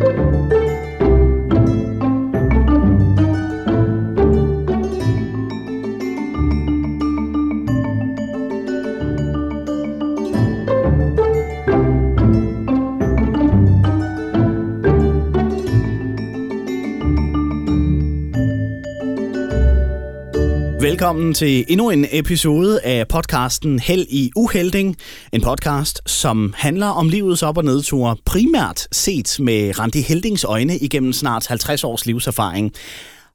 Thank you. Velkommen til endnu en episode af podcasten Held i Uhelding. En podcast, som handler om livets op- og nedture, primært set med Randi Heldings øjne igennem snart 50 års livserfaring.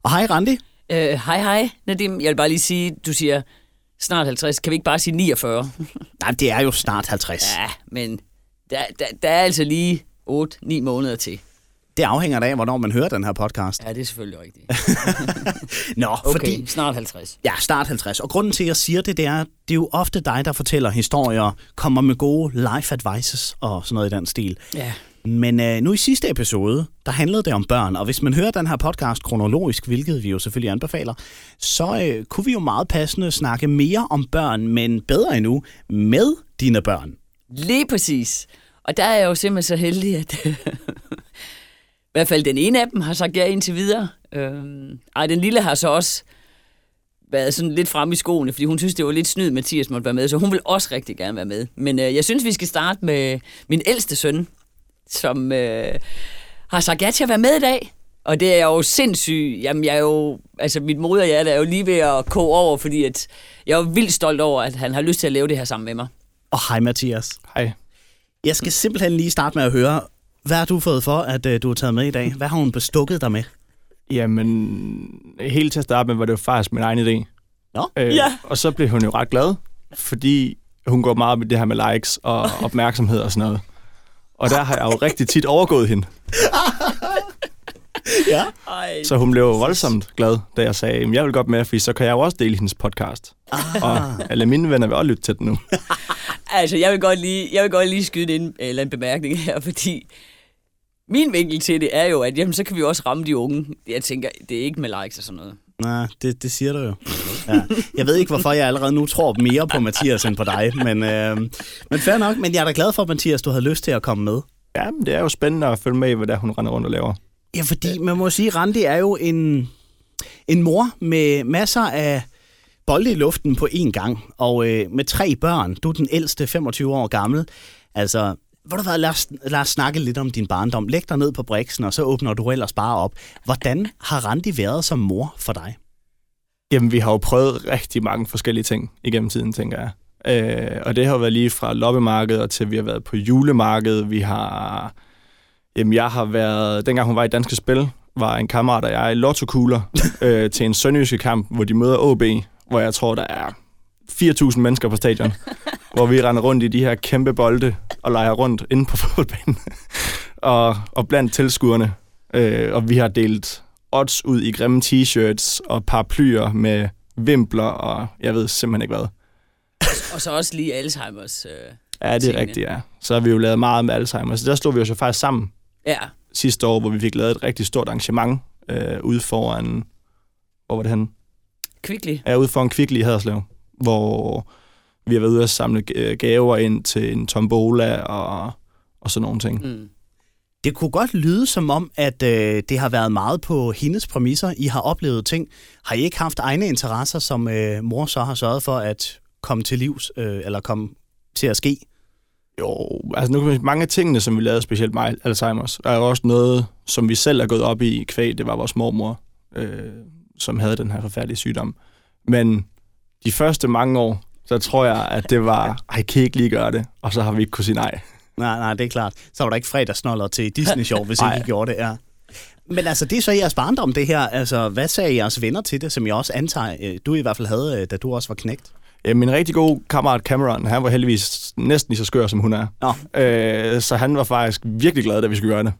Og hej Randi. Øh, hej hej, Nadim. Jeg vil bare lige sige, du siger snart 50. Kan vi ikke bare sige 49? Nej, det er jo snart 50. ja, men der, der, der er altså lige 8-9 måneder til. Det afhænger af, hvornår man hører den her podcast. Ja, det er selvfølgelig rigtigt. Nå, Okay, fordi... snart 50. Ja, start 50. Og grunden til, at jeg siger det, det er, det er jo ofte dig, der fortæller historier, kommer med gode life advices og sådan noget i den stil. Ja. Men øh, nu i sidste episode, der handlede det om børn, og hvis man hører den her podcast kronologisk, hvilket vi jo selvfølgelig anbefaler, så øh, kunne vi jo meget passende snakke mere om børn, men bedre endnu, med dine børn. Lige præcis. Og der er jeg jo simpelthen så heldig, at i hvert fald den ene af dem har sagt ja indtil videre. Øhm, ej, den lille har så også været sådan lidt frem i skoene, fordi hun synes, det var lidt snyd, Mathias måtte være med, så hun vil også rigtig gerne være med. Men øh, jeg synes, vi skal starte med min ældste søn, som øh, har sagt ja til at være med i dag. Og det er jeg jo sindssygt. Jamen, jeg er jo, altså mit moderhjerte er jo lige ved at koge over, fordi at jeg er jo vildt stolt over, at han har lyst til at lave det her sammen med mig. Og hej Mathias. Hej. Jeg skal simpelthen lige starte med at høre, hvad har du fået for, at øh, du har taget med i dag? Hvad har hun bestukket dig med? Jamen, helt til at starte med, var det jo faktisk min egen idé. Nå, Øh, Ja. Og så blev hun jo ret glad, fordi hun går meget med det her med likes og opmærksomhed og sådan noget. Og der har jeg jo rigtig tit overgået hende. ja. Ej. Så hun blev jo voldsomt glad, da jeg sagde, at jeg vil godt med, fordi så kan jeg jo også dele hendes podcast. Ah. Og alle mine venner vil også lytte til den nu. Altså, jeg vil godt lige, jeg vil godt lige skyde ind eller en bemærkning her, fordi min vinkel til det er jo, at jamen, så kan vi jo også ramme de unge. Jeg tænker, det er ikke med likes og sådan noget. Nej, det, det siger du jo. Ja. Jeg ved ikke, hvorfor jeg allerede nu tror mere på Mathias end på dig, men, øh, men fair nok. Men jeg er da glad for, Mathias, du havde lyst til at komme med. Ja, men det er jo spændende at følge med i, hvad der hun render rundt og laver. Ja, fordi man må sige, Randi er jo en, en mor med masser af bolde i luften på én gang, og øh, med tre børn. Du er den ældste, 25 år gammel. Altså, hvor du hvad, lad os, lad os snakke lidt om din barndom. Læg dig ned på briksen, og så åbner du ellers bare op. Hvordan har Randi været som mor for dig? Jamen, vi har jo prøvet rigtig mange forskellige ting igennem tiden, tænker jeg. Øh, og det har været lige fra loppemarkedet og til vi har været på julemarkedet. Vi har... Jamen, jeg har været... Dengang hun var i Danske Spil, var en kammerat og jeg i lottokugler øh, til en sønderjyske kamp, hvor de møder OB, hvor jeg tror, der er 4.000 mennesker på stadion, hvor vi render rundt i de her kæmpe bolde og leger rundt inde på fodboldbanen og, og blandt tilskuerne. Øh, og vi har delt odds ud i grimme t-shirts og paraplyer med vimpler og jeg ved simpelthen ikke hvad. Og så også lige Alzheimers. Øh, Ja, det er Tingene. rigtigt, ja. Så har vi jo lavet meget med Alzheimer. Så der stod vi jo så faktisk sammen ja, sidste år, hvor vi fik lavet et rigtig stort arrangement øh, ude foran... Hvor var det henne? Kvickly. Ja, ude foran Kvickly i Haderslev, hvor vi har været ude og samle øh, gaver ind til en tombola og, og sådan nogle ting. Mm. Det kunne godt lyde som om, at øh, det har været meget på hendes præmisser. I har oplevet ting. Har I ikke haft egne interesser, som øh, mor så har sørget for at komme til livs, øh, eller komme til at ske? Jo, altså nu kan man- mange af tingene, som vi lavede, specielt med Alzheimer's, der er jo også noget, som vi selv er gået op i kvæg. Det var vores mormor, øh, som havde den her forfærdelige sygdom. Men de første mange år, så tror jeg, at det var, ej, kan I ikke lige gøre det? Og så har vi ikke kunne sige nej. Nej, nej, det er klart. Så var der ikke fredagsnoller til Disney Show, hvis ikke. I gjorde det, ja. Men altså, det er så jeres barndom, det her. Altså, hvad sagde jeres venner til det, som jeg også antager, øh, du i hvert fald havde, øh, da du også var knægt? Ja, min rigtig gode kammerat Cameron, han var heldigvis næsten lige så skør, som hun er. Nå, Øh, så han var faktisk virkelig glad, da vi skulle gøre det.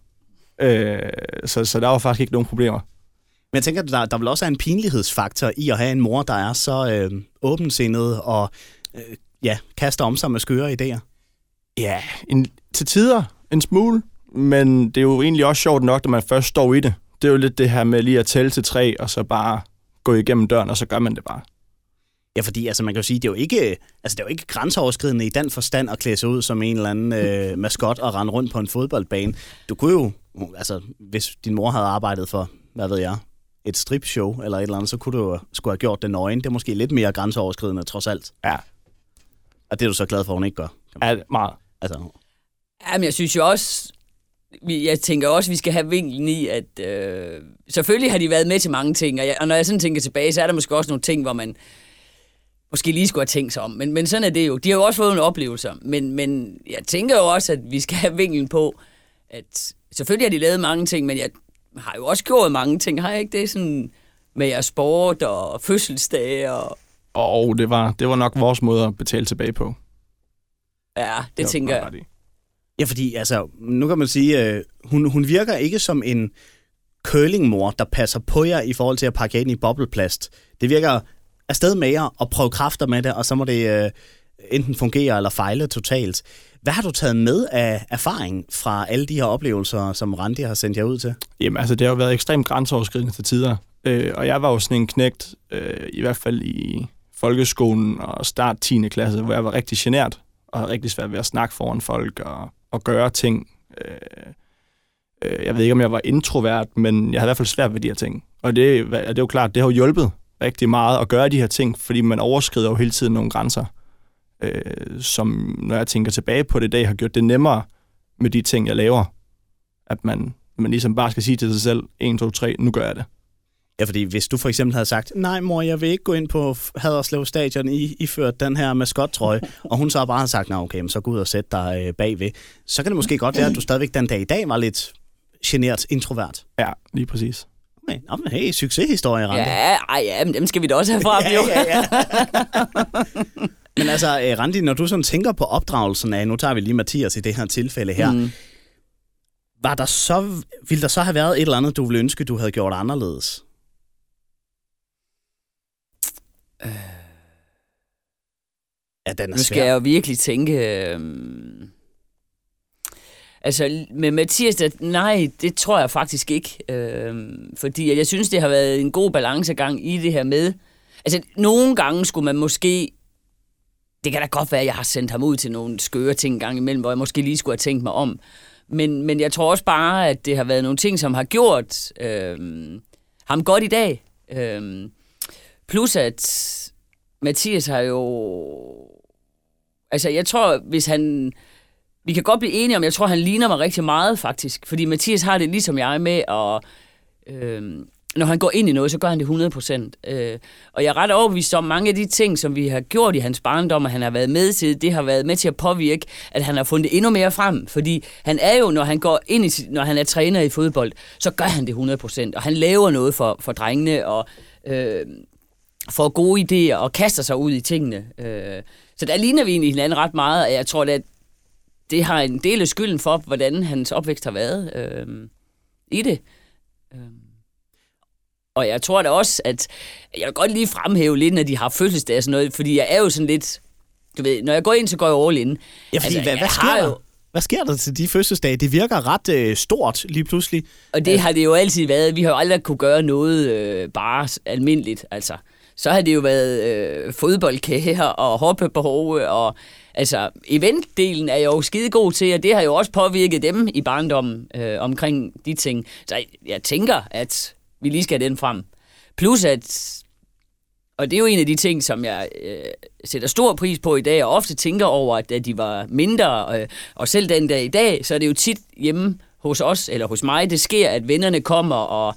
Øh, så, så der var faktisk ikke nogen problemer. Men jeg tænker, der, der vil også er en pinlighedsfaktor i at have en mor, der er så øh, åbensindet og øh, ja, kaster om sig med skøre idéer. Ja, en, til tider en smule, men det er jo egentlig også sjovt nok, når man først står i det. Det er jo lidt det her med lige at tælle til tre, og så bare gå igennem døren, og så gør man det bare. Ja, fordi altså, man kan jo sige, det er jo ikke, altså, det er jo ikke grænseoverskridende i den forstand at klæde sig ud som en eller anden øh, maskot og rende rundt på en fodboldbane. Du kunne jo altså, hvis din mor havde arbejdet for, hvad ved jeg, et stripshow eller et eller andet, så kunne du skulle have gjort det nøgen. Det er måske lidt mere grænseoverskridende, trods alt. Ja, Og det er du så glad for, at hun ikke gør. det meget. Altså, Jamen, jeg synes jo også, vi- jeg tænker også, at vi skal have vinklen i, at øh, selvfølgelig har de været med til mange ting, og, jeg, og når jeg sådan tænker tilbage, så er der måske også nogle ting, hvor man måske lige skulle have tænkt sig om. Men, men sådan er det jo. De har jo også fået nogle oplevelser. Men, men jeg tænker jo også, at vi skal have vinklen på, at selvfølgelig har de lavet mange ting, men jeg har jo også gjort mange ting. Har jeg ikke det sådan med jeres sport og fødselsdage? Og, Og det var, det var nok vores måde at betale tilbage på. ja, det var tænker jeg. ja, fordi altså, nu kan man sige, øh, hun, hun virker ikke som en curlingmor, der passer på jer i forhold til at pakke ind i bobleplast. Det virker afsted med jer og prøve kræfter med det, og så må det øh, enten fungere eller fejle totalt. Hvad har du taget med af erfaring fra alle de her oplevelser, som Randi har sendt jer ud til? Jamen, altså, det har jo været ekstremt grænseoverskridende til tider. Øh, og jeg var jo sådan en knægt, øh, i hvert fald i folkeskolen og start 10. klasse, hvor jeg var rigtig genert og havde rigtig svært ved at snakke foran folk og, og gøre ting. Øh, øh, jeg ved ikke, om jeg var introvert, men jeg havde i hvert fald svært ved de her ting. Og det, og det er jo klart, det har jo hjulpet rigtig meget at gøre de her ting, fordi man overskrider jo hele tiden nogle grænser, øh, som, når jeg tænker tilbage på det i dag, har gjort det nemmere med de ting, jeg laver. At man, man ligesom bare skal sige til sig selv, 1, 2, 3, nu gør jeg det. Ja, fordi hvis du for eksempel havde sagt, nej mor, jeg vil ikke gå ind på Haderslev Stadion i, iført den her maskottrøje, og hun så bare havde sagt, nej okay, men så gå ud og sæt dig øh, bagved, så kan det måske godt være, at du stadigvæk den dag i dag var lidt genert introvert. Ja, lige præcis. Okay, nå, men hey, succeshistorie, Randi. Ja, ej, ja, men dem skal vi da også have frem, jo. ja, ja. Men altså, øh, Randi, når du sådan tænker på opdragelsen af, nu tager vi lige Mathias i det her tilfælde her, mm. var der så, ville der så have været et eller andet, du ville ønske, du havde gjort anderledes? Ja, den er Nu skal svær. jeg jo virkelig tænke... øhm, Altså, med Mathias, der, nej, det tror jeg faktisk ikke. Øhm, fordi jeg synes, det har været en god balancegang i det her med... Altså, nogle gange skulle man måske... Det kan da godt være, at jeg har sendt ham ud til nogle skøre ting en gang imellem, hvor jeg måske lige skulle have tænkt mig om. Men, men jeg tror også bare, at det har været nogle ting, som har gjort øh, ham godt i dag. Øh, plus at Mathias har jo... Altså, jeg tror, hvis han... Vi kan godt blive enige om, jeg tror, han ligner mig rigtig meget, faktisk. Fordi Mathias har det ligesom jeg med at... Øh, når han går ind i noget, så gør han det 100 procent. Øh, og jeg er ret overbevist om, mange af de ting, som vi har gjort i hans barndom, og han har været med til, det har været med til at påvirke, at han har fundet endnu mere frem. Fordi han er jo, når han går ind i, når han er træner i fodbold, så gør han det 100 procent. Og han laver noget for, for drengene, og øh, får gode idéer, og kaster sig ud i tingene. Øh, så der ligner vi egentlig hinanden ret meget, og jeg tror, at det har en del af skylden for, hvordan hans opvækst har været øh, i det. Øh. Og jeg tror da også, at jeg vil godt lige fremhæve lidt, når de har fødselsdag og sådan noget, fordi jeg er jo sådan lidt, du ved, når jeg går ind, så går jeg all in. Ja, fordi altså, hvad, hvad sker der? jo- Hvad sker der til de fødselsdage? Det virker ret øh, stort lige pludselig. Og det har det jo altid været. Vi har jo aldrig kunne gøre noget øh, bare almindeligt, altså. Så har det jo været øh, fodboldkager og hoppebehov, og altså eventdelen er jeg jo skide god til, og det har jo også påvirket dem i barndommen øh, omkring de ting. Så jeg, jeg tænker, at vi lige skal have den frem. Plus at, og det er jo en af de ting, som jeg øh, sætter stor pris på i dag, og ofte tænker over, at da de var mindre, øh, og selv den dag i dag, så er det jo tit hjemme hos os, eller hos mig, det sker, at vennerne kommer, og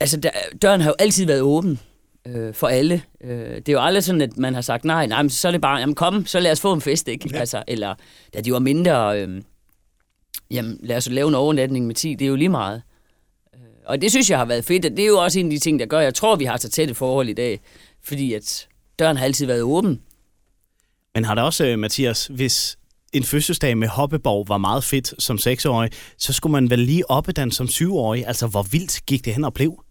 altså, der, døren har jo altid været åben øh, for alle. Øh, det er jo aldrig sådan, at man har sagt, nej, nej, men så er det bare, jamen kom, så lad os få en fest, ikke? Ja. Altså, eller da de var mindre, øh, jamen lad os lave en overnatning med 10, det er jo lige meget. Øh, Og det synes jeg har været fedt, og det er jo også en af de ting, der gør, jeg tror, vi har så tæt et forhold i dag, fordi at døren har altid været åben. Men har det også, øh, Mathias, hvis en fødselsdag med hoppeborg var meget fedt som seksårig, så skulle man vel lige oppe den som syvårig. Altså, hvor vildt gik det hen og blev?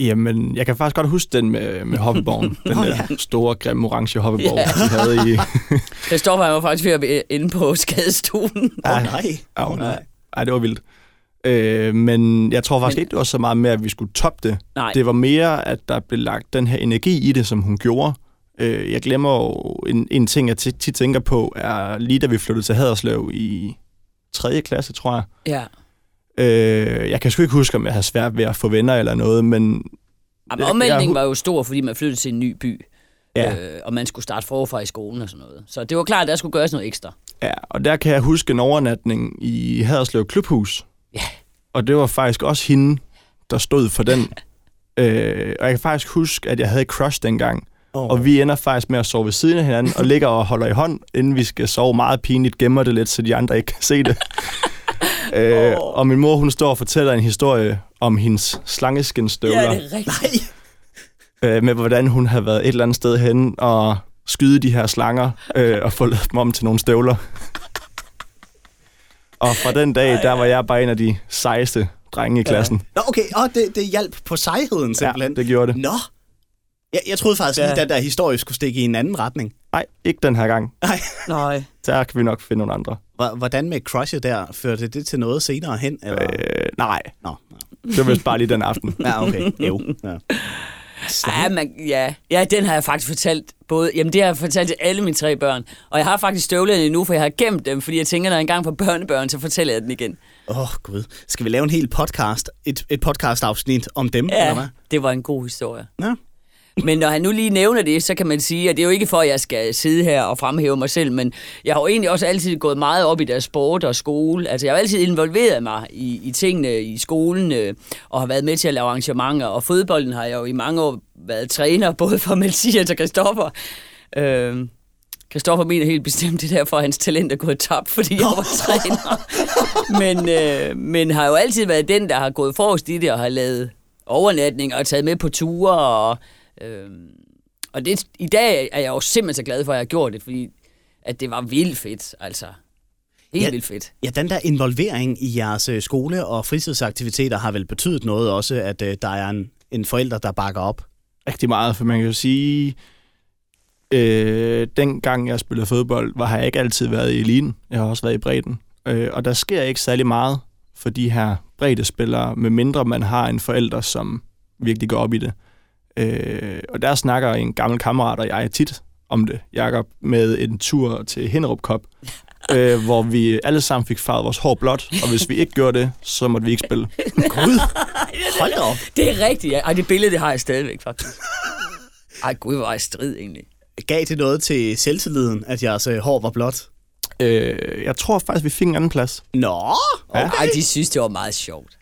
Jamen, jeg kan faktisk godt huske den med, med hoppeborgen. Den der store, grimme orange hoppeborg, Ja. vi havde i... Christoffer han var faktisk ved at være inde på skadestolen. Åh oh, nej. Åh, oh, nej. Ej, det var vildt. Øh, men jeg tror faktisk Men- ikke, det var så meget med, at vi skulle toppe det. Nej, Det var mere, at der blev lagt den her energi i det, som hun gjorde. Øh, jeg glemmer jo en, en ting, jeg tit, tænker på, er lige da vi flyttede til Haderslev i 3. klasse, tror jeg. ja. Øh, jeg kan sgu ikke huske, om jeg havde svært ved at få venner eller noget, men... Jamen, omvæltningen var jo stor, fordi man flyttede til en ny by. Ja. Øh, og man skulle starte forfra i skolen og sådan noget. Så det var klart, at der skulle gøres noget ekstra. Ja, og der kan jeg huske en overnatning i Haderslev Klubhus. Ja. Og det var faktisk også hende, der stod for den. øh, og jeg kan faktisk huske, at jeg havde crush dengang. Oh. Og vi ender faktisk med at sove ved siden af hinanden, og ligger og holder i hånd, inden vi skal sove meget pinligt, gemmer det lidt, så de andre ikke kan se det. øh, og min mor, hun står og fortæller en historie om hendes slangeskinstøvler, Ja, det er rigtigt. Nej, øh, med hvordan hun havde været et eller andet sted hen og skyde de her slanger øh, og få lavet dem om til nogle støvler. Og fra den dag, der var jeg bare en af de sejeste drenge i klassen. Nå, okay, oh, det, det hjalp på sejheden simpelthen. Ja, det gjorde det. Nå, jeg, jeg troede faktisk, Ja. at den der historie skulle stikke i en anden retning. Nej, ikke den her gang. Nej. Nej. Der kan vi nok finde nogle andre. H- Hvordan med crushet der? Førte det til noget senere hen? Eller? Øh, nej, Nå, det var vist bare lige den aften. ja, okay. Jo. Ja. Ja, man, ja. ja, den har jeg faktisk fortalt både... Jamen, det har jeg fortalt til alle mine tre børn. Og jeg har faktisk støvlerne endnu, for jeg har gemt dem, fordi jeg tænker, når jeg engang får børnebørn, så fortæller jeg den igen. Åh, oh, gud. Skal vi lave en hel podcast, et, et podcast-afsnit om dem, eller hvad? Ja, det var en god historie. Ja. Men når han nu lige nævner det, så kan man sige, at det er jo ikke for, at jeg skal sidde her og fremhæve mig selv, men jeg har jo egentlig også altid gået meget op i deres sport og skole. Altså jeg har altid involveret mig i, i tingene i skolen øh, og har været med til at lave arrangementer. Og fodbolden har jeg jo i mange år været træner, både for Mathias og Christoffer. Øh, Christoffer mener helt bestemt, det er derfor, at hans talent er gået tabt, fordi jeg var træner. men, øh, men har jo altid været den, der har gået forrest i det og har lavet overnatning og taget med på ture. Og, øh, og det, i dag er jeg jo simpelthen så glad for, at jeg har gjort det, fordi at det var vildt fedt, altså. Helt Ja. vildt fedt. Ja, den der involvering i jeres øh, skole- og fritidsaktiviteter har vel betydet noget også, at øh, der er en, en forælder, der bakker op. rigtig meget, for man kan jo sige, øh, dengang jeg spillede fodbold, var har jeg ikke altid været i eliten. Jeg har også været i bredden. Øh, og der sker ikke særlig meget for de her bredde spillere, med mindre man har en forælder, som virkelig går op i det. Øh, og der snakker en gammel kammerat og jeg tit om det, Jakob, med en tur til Hinderup Cup, øh, hvor vi alle sammen fik farvet vores hår blåt, og hvis vi ikke gjorde det, så måtte vi ikke spille. Gud, hold da op. Det er rigtigt, ja. Ej, det billede, det har jeg stadigvæk, faktisk. Ej, gud, hvor er jeg strid, egentlig. Gav det noget til selvtilliden, at jeres øh, hår var blåt? Øh, jeg tror faktisk, vi fik en anden plads. Nå, okay. Ja. Ej, de synes, det var meget sjovt.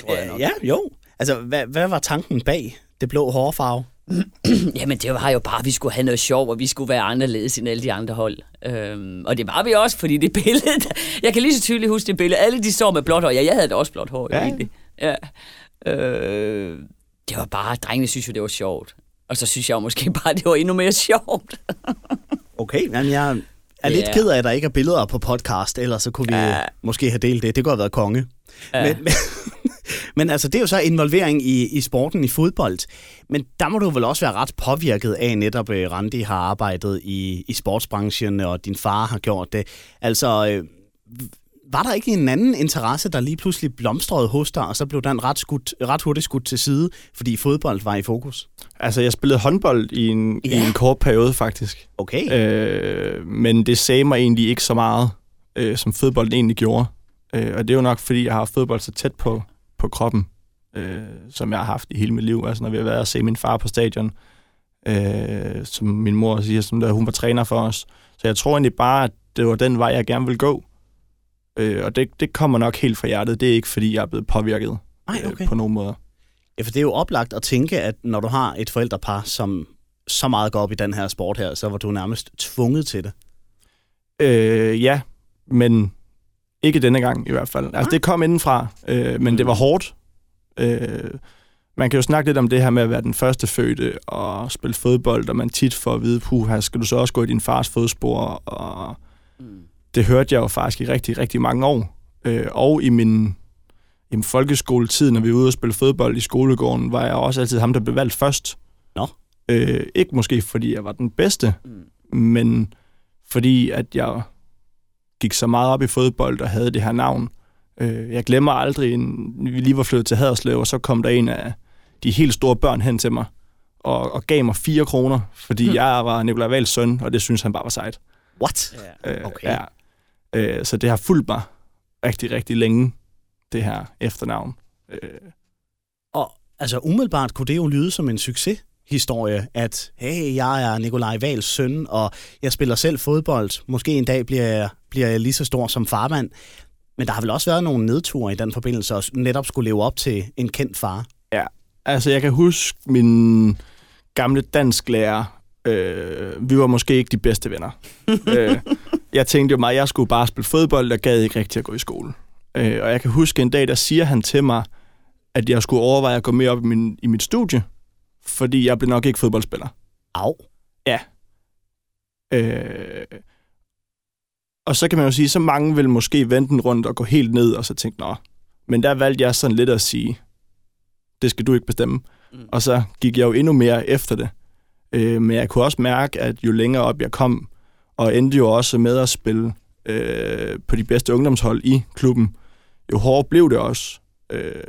tror jeg nok. Ja, jo. Altså, hvad, hvad var tanken bag det blå hårfarve? Jamen, det var jo bare, at vi skulle have noget sjov, og vi skulle være anderledes end alle de andre hold. Øhm, og det var vi også, fordi det billede... Jeg kan lige så tydeligt huske det billede. Alle de står med blåt hår. Ja, jeg havde da også blåt hår, Ja. egentlig. Ja. Øh, det var bare... Drengene synes jo, det var sjovt. Og så synes jeg måske bare, det var endnu mere sjovt. Okay, men jeg er lidt Ja. ked af, at der ikke er billeder på podcast, ellers så kunne vi Ja. måske have delt det. Det kunne have været konge. Ja. Men, men, men altså, det er jo så involvering i, i sporten i fodbold. Men der må du vel også være ret påvirket af netop, øh, Randi har arbejdet i, i sportsbranchen, og din far har gjort det. Altså, øh, var der ikke en anden interesse, der lige pludselig blomstrede hos dig, og så blev den ret, skudt, ret hurtigt skudt til side, fordi fodbold var i fokus? Altså, jeg spillede håndbold i en, ja. i en kort periode, faktisk. Okay. Øh, men det sagde mig egentlig ikke så meget, øh, som fodbold egentlig gjorde. Øh, og det er jo nok, fordi jeg har fodbold så tæt på, på kroppen, øh, som jeg har haft i hele mit liv. Altså, når vi har været og se min far på stadion, øh, som min mor siger, som der, hun var træner for os. Så jeg tror egentlig bare, at det var den vej, jeg gerne ville gå. Øh, og det, det kommer nok helt fra hjertet. Det er ikke, fordi jeg er blevet påvirket Ej, okay. øh, på nogen måder. Ja, for det er jo oplagt at tænke, at når du har et forældrepar, som så meget går op i den her sport her, så var du nærmest tvunget til det. Øh, ja, men ikke denne gang i hvert fald. Altså, det kom indenfra, øh, men det var hårdt. Øh, man kan jo snakke lidt om det her med at være den første fødte og spille fodbold, og man tit får at vide, puh, skal du så også gå i din fars fodspor? Og Mm. det hørte jeg jo faktisk i rigtig, rigtig mange år. Øh, og i min, i min folkeskoletid, når vi var ude og spille fodbold i skolegården, var jeg også altid ham, der blev valgt først. Nå. Øh, ikke måske, fordi jeg var den bedste, Mm. men fordi at jeg gik så meget op i fodbold og havde det her navn. Øh, jeg glemmer aldrig, en, vi lige var flyttet til Haderslev, og så kom der en af de helt store børn hen til mig og, og gav mig fire kroner, fordi Hmm. hmm. jeg var Nikolaj Vals søn, og det synes han bare var sejt. What? Ja. Øh, Okay. Ja. Øh, så det har fulgt mig rigtig, rigtig længe. det her efternavn. Øh, Og altså umiddelbart kunne det jo lyde som en succeshistorie, at hey, jeg er Nikolaj Vals søn, og jeg spiller selv fodbold. Måske en dag bliver jeg, bliver jeg lige så stor som farmand. Men der har vel også været nogle nedture i den forbindelse, og netop skulle leve op til en kendt far. Ja, altså jeg kan huske min gamle dansklærer. Øh, vi var måske ikke de bedste venner. øh, jeg tænkte jo meget, at jeg skulle bare spille fodbold, og gad ikke rigtig at gå i skole. Øh, og jeg kan huske en dag, der siger han til mig, at jeg skulle overveje at gå med op i, min, i mit studie, fordi jeg blev nok ikke fodboldspiller. Au. Ja. Øh, og så kan man jo sige, så mange vil måske vente den rundt og gå helt ned, og så tænke, nå. Men der valgte jeg sådan lidt at sige, det skal du ikke bestemme. Mm. Og så gik jeg jo endnu mere efter det. Øh, men jeg kunne også mærke, at jo længere op jeg kom, og endte jo også med at spille øh, på de bedste ungdomshold i klubben, jo hårdere blev det også. Øh,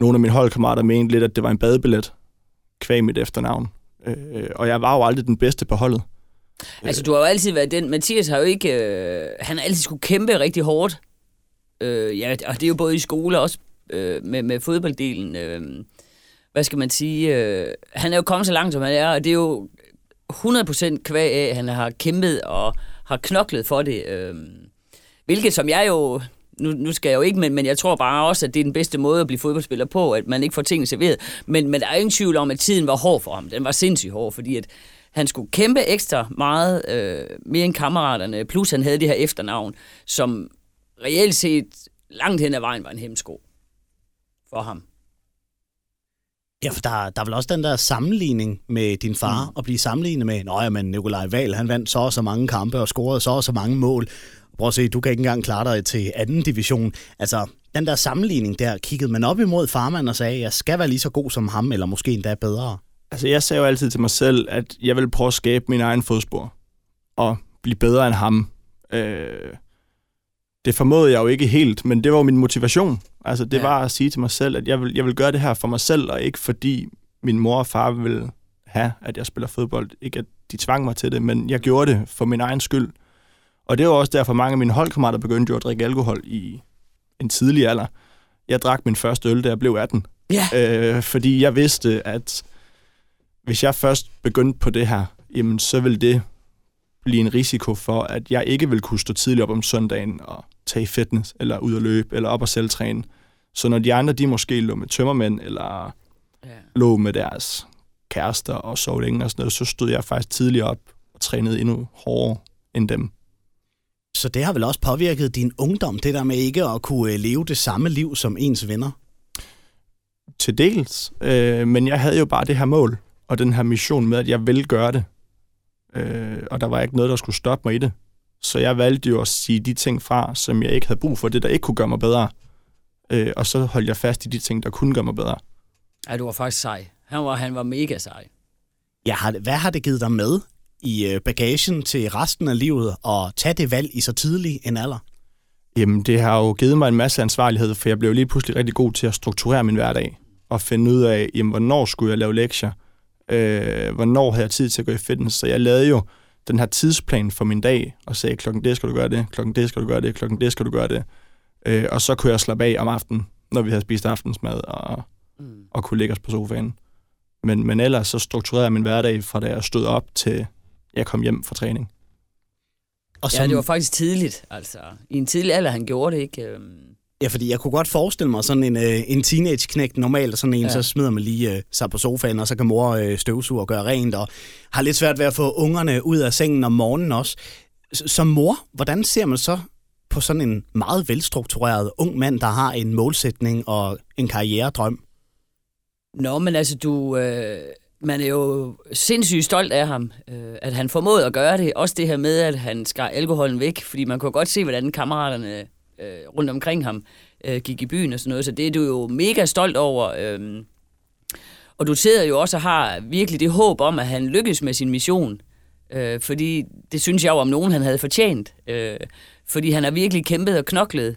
nogle af mine holdkammerater mente lidt, at det var en badebillet, kvæg mit efternavn. Øh, og jeg var jo aldrig den bedste på holdet. Altså, du har jo altid været den. Mathias har jo ikke... Øh, han har altid skulle kæmpe rigtig hårdt. Øh, ja, og det er jo både i skole og også øh, med, med fodbolddelen. Øh, hvad skal man sige? Øh, han er jo kommet så langt, som han er, og det er jo 100% kvæg af, at han har kæmpet og har knoklet for det. Øh, hvilket som jeg jo... Nu, nu skal jeg jo ikke, men, men jeg tror bare også, at det er den bedste måde at blive fodboldspiller på, at man ikke får tingene serveret. Men, men der er ingen tvivl om, at tiden var hård for ham. Den var sindssygt hård, fordi at han skulle kæmpe ekstra meget, øh, mere end kammeraterne, plus han havde det her efternavn, som reelt set langt hen ad vejen var en hemsko for ham. Ja, for der, der er vel også den der sammenligning med din far, mm. at blive sammenlignet med, nå ja, men Nikolaj Val, han vandt så og så mange kampe og scorede så og så mange mål. Prøv at se, du kan ikke engang klare dig til anden division. Altså, den der sammenligning der, kiggede man op imod farmand og sagde, jeg skal være lige så god som ham, eller måske endda bedre. Altså, jeg sagde jo altid til mig selv, at jeg vil prøve at skabe min egen fodspor og blive bedre end ham. Øh, det formåede jeg jo ikke helt, men det var jo min motivation. Altså, det Ja. ja. var at sige til mig selv, at jeg vil, jeg vil gøre det her for mig selv, og ikke fordi min mor og far ville have, at jeg spiller fodbold. Ikke at de tvang mig til det, men jeg gjorde det for min egen skyld. Og det var også derfor, mange af mine holdkammerater begyndte jo at drikke alkohol i en tidlig alder. Jeg drak min første øl, da jeg blev 18. Ja. Øh, fordi jeg vidste, at hvis jeg først begyndte på det her, jamen så vil det blive en risiko for, at jeg ikke vil kunne stå tidligt op om søndagen og tage fitness, eller ud og løbe, eller op og selvtræne. Så når de andre, de måske lå med tømmermænd, eller Ja. lå med deres kærester og sov længe og sådan noget, så stod jeg faktisk tidligt op og trænede endnu hårdere end dem. Så det har vel også påvirket din ungdom, det der med ikke at kunne øh, leve det samme liv som ens venner? Til dels, øh, men jeg havde jo bare det her mål, og den her mission med, at jeg ville gøre det. Øh, og der var ikke noget, der skulle stoppe mig i det. Så jeg valgte jo at sige de ting fra, som jeg ikke havde brug for, det der ikke kunne gøre mig bedre. Øh, og så holdt jeg fast i de ting, der kunne gøre mig bedre. ja, du var faktisk sej. Han var, han var mega sej. Ja, har, hvad har det givet dig med i øh, bagagen til resten af livet at tage det valg i så tidlig en alder? Jamen, det har jo givet mig en masse ansvarlighed, for jeg blev lige pludselig rigtig god til at strukturere min hverdag, og finde ud af, jamen, hvornår skulle jeg lave lektier, øh, hvornår havde jeg tid til at gå i fitness. Så jeg lavede jo den her tidsplan for min dag, og sagde, klokken det skal du gøre det, klokken det skal du gøre det, klokken det skal du gøre det. Øh, og så kunne jeg slappe af om aftenen, når vi havde spist aftensmad, og, Mm. og kunne lægge os på sofaen. Men, men ellers så strukturerede jeg min hverdag fra da jeg stod op til jeg kom hjem fra træning. Og Ja, det var faktisk tidligt. Altså, I en tidlig alder, han gjorde det, ikke? Øhm, Ja, fordi jeg kunne godt forestille mig sådan en, øh, en teenage-knægt normalt, sådan en, ja. Ja. så smider man lige øh, sig på sofaen, og så kan mor øh, støvsuge og gøre rent, og har lidt svært ved at få ungerne ud af sengen om morgenen også. S- Som mor, hvordan ser man så på sådan en meget velstruktureret ung mand, der har en målsætning og en karrieredrøm? Nå, men altså, du... Øh, man er jo sindssygt stolt af ham, øh, at han formåede at gøre det. Også det her med, at han skar alkoholen væk, fordi man kunne godt se, hvordan kammeraterne øh, rundt omkring ham øh, gik i byen og sådan noget. Så det er du jo mega stolt over. Øh, og du sidder jo også og har virkelig det håb om, at han lykkes med sin mission. Øh, fordi det synes jeg jo om nogen, han havde fortjent. Øh, fordi han har virkelig kæmpet og knoklet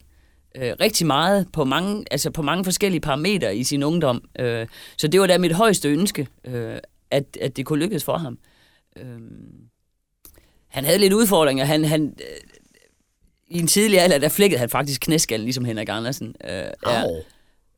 øh, rigtig meget på mange, altså på mange forskellige parametre i sin ungdom. Øh, så det var da mit højeste ønske, øh, at, at det kunne lykkes for ham. Øh, han havde lidt udfordringer. Han, han, øh, i en tidlig alder, der flækkede han faktisk knæskallen, ligesom Henrik Andersen. Øh, ja,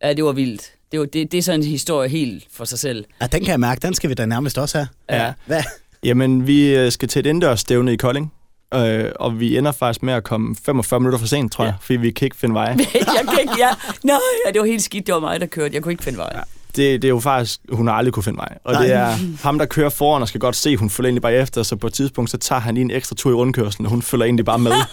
ja, det var vildt. Det, var, det, det er sådan en historie helt for sig selv. Ja, den kan jeg mærke. Den skal vi da nærmest også have. Ja. Hvad? Jamen, vi øh, skal til et indendørsstævne i Kolding. Øh, og vi ender faktisk med at komme 45 minutter for sent, tror jeg, fordi vi kan ikke finde veje. jeg kan ikke, ja, nej, ja, det var helt skidt, det var mig, der kørte. Jeg kunne ikke finde vej. Ja. Det, det er jo faktisk, hun har aldrig kunne finde vej. Og Nej. det er ham, der kører foran og skal godt se, hun følger egentlig bare efter, så på et tidspunkt, så tager han lige en ekstra tur i rundkørslen, og hun følger egentlig bare med.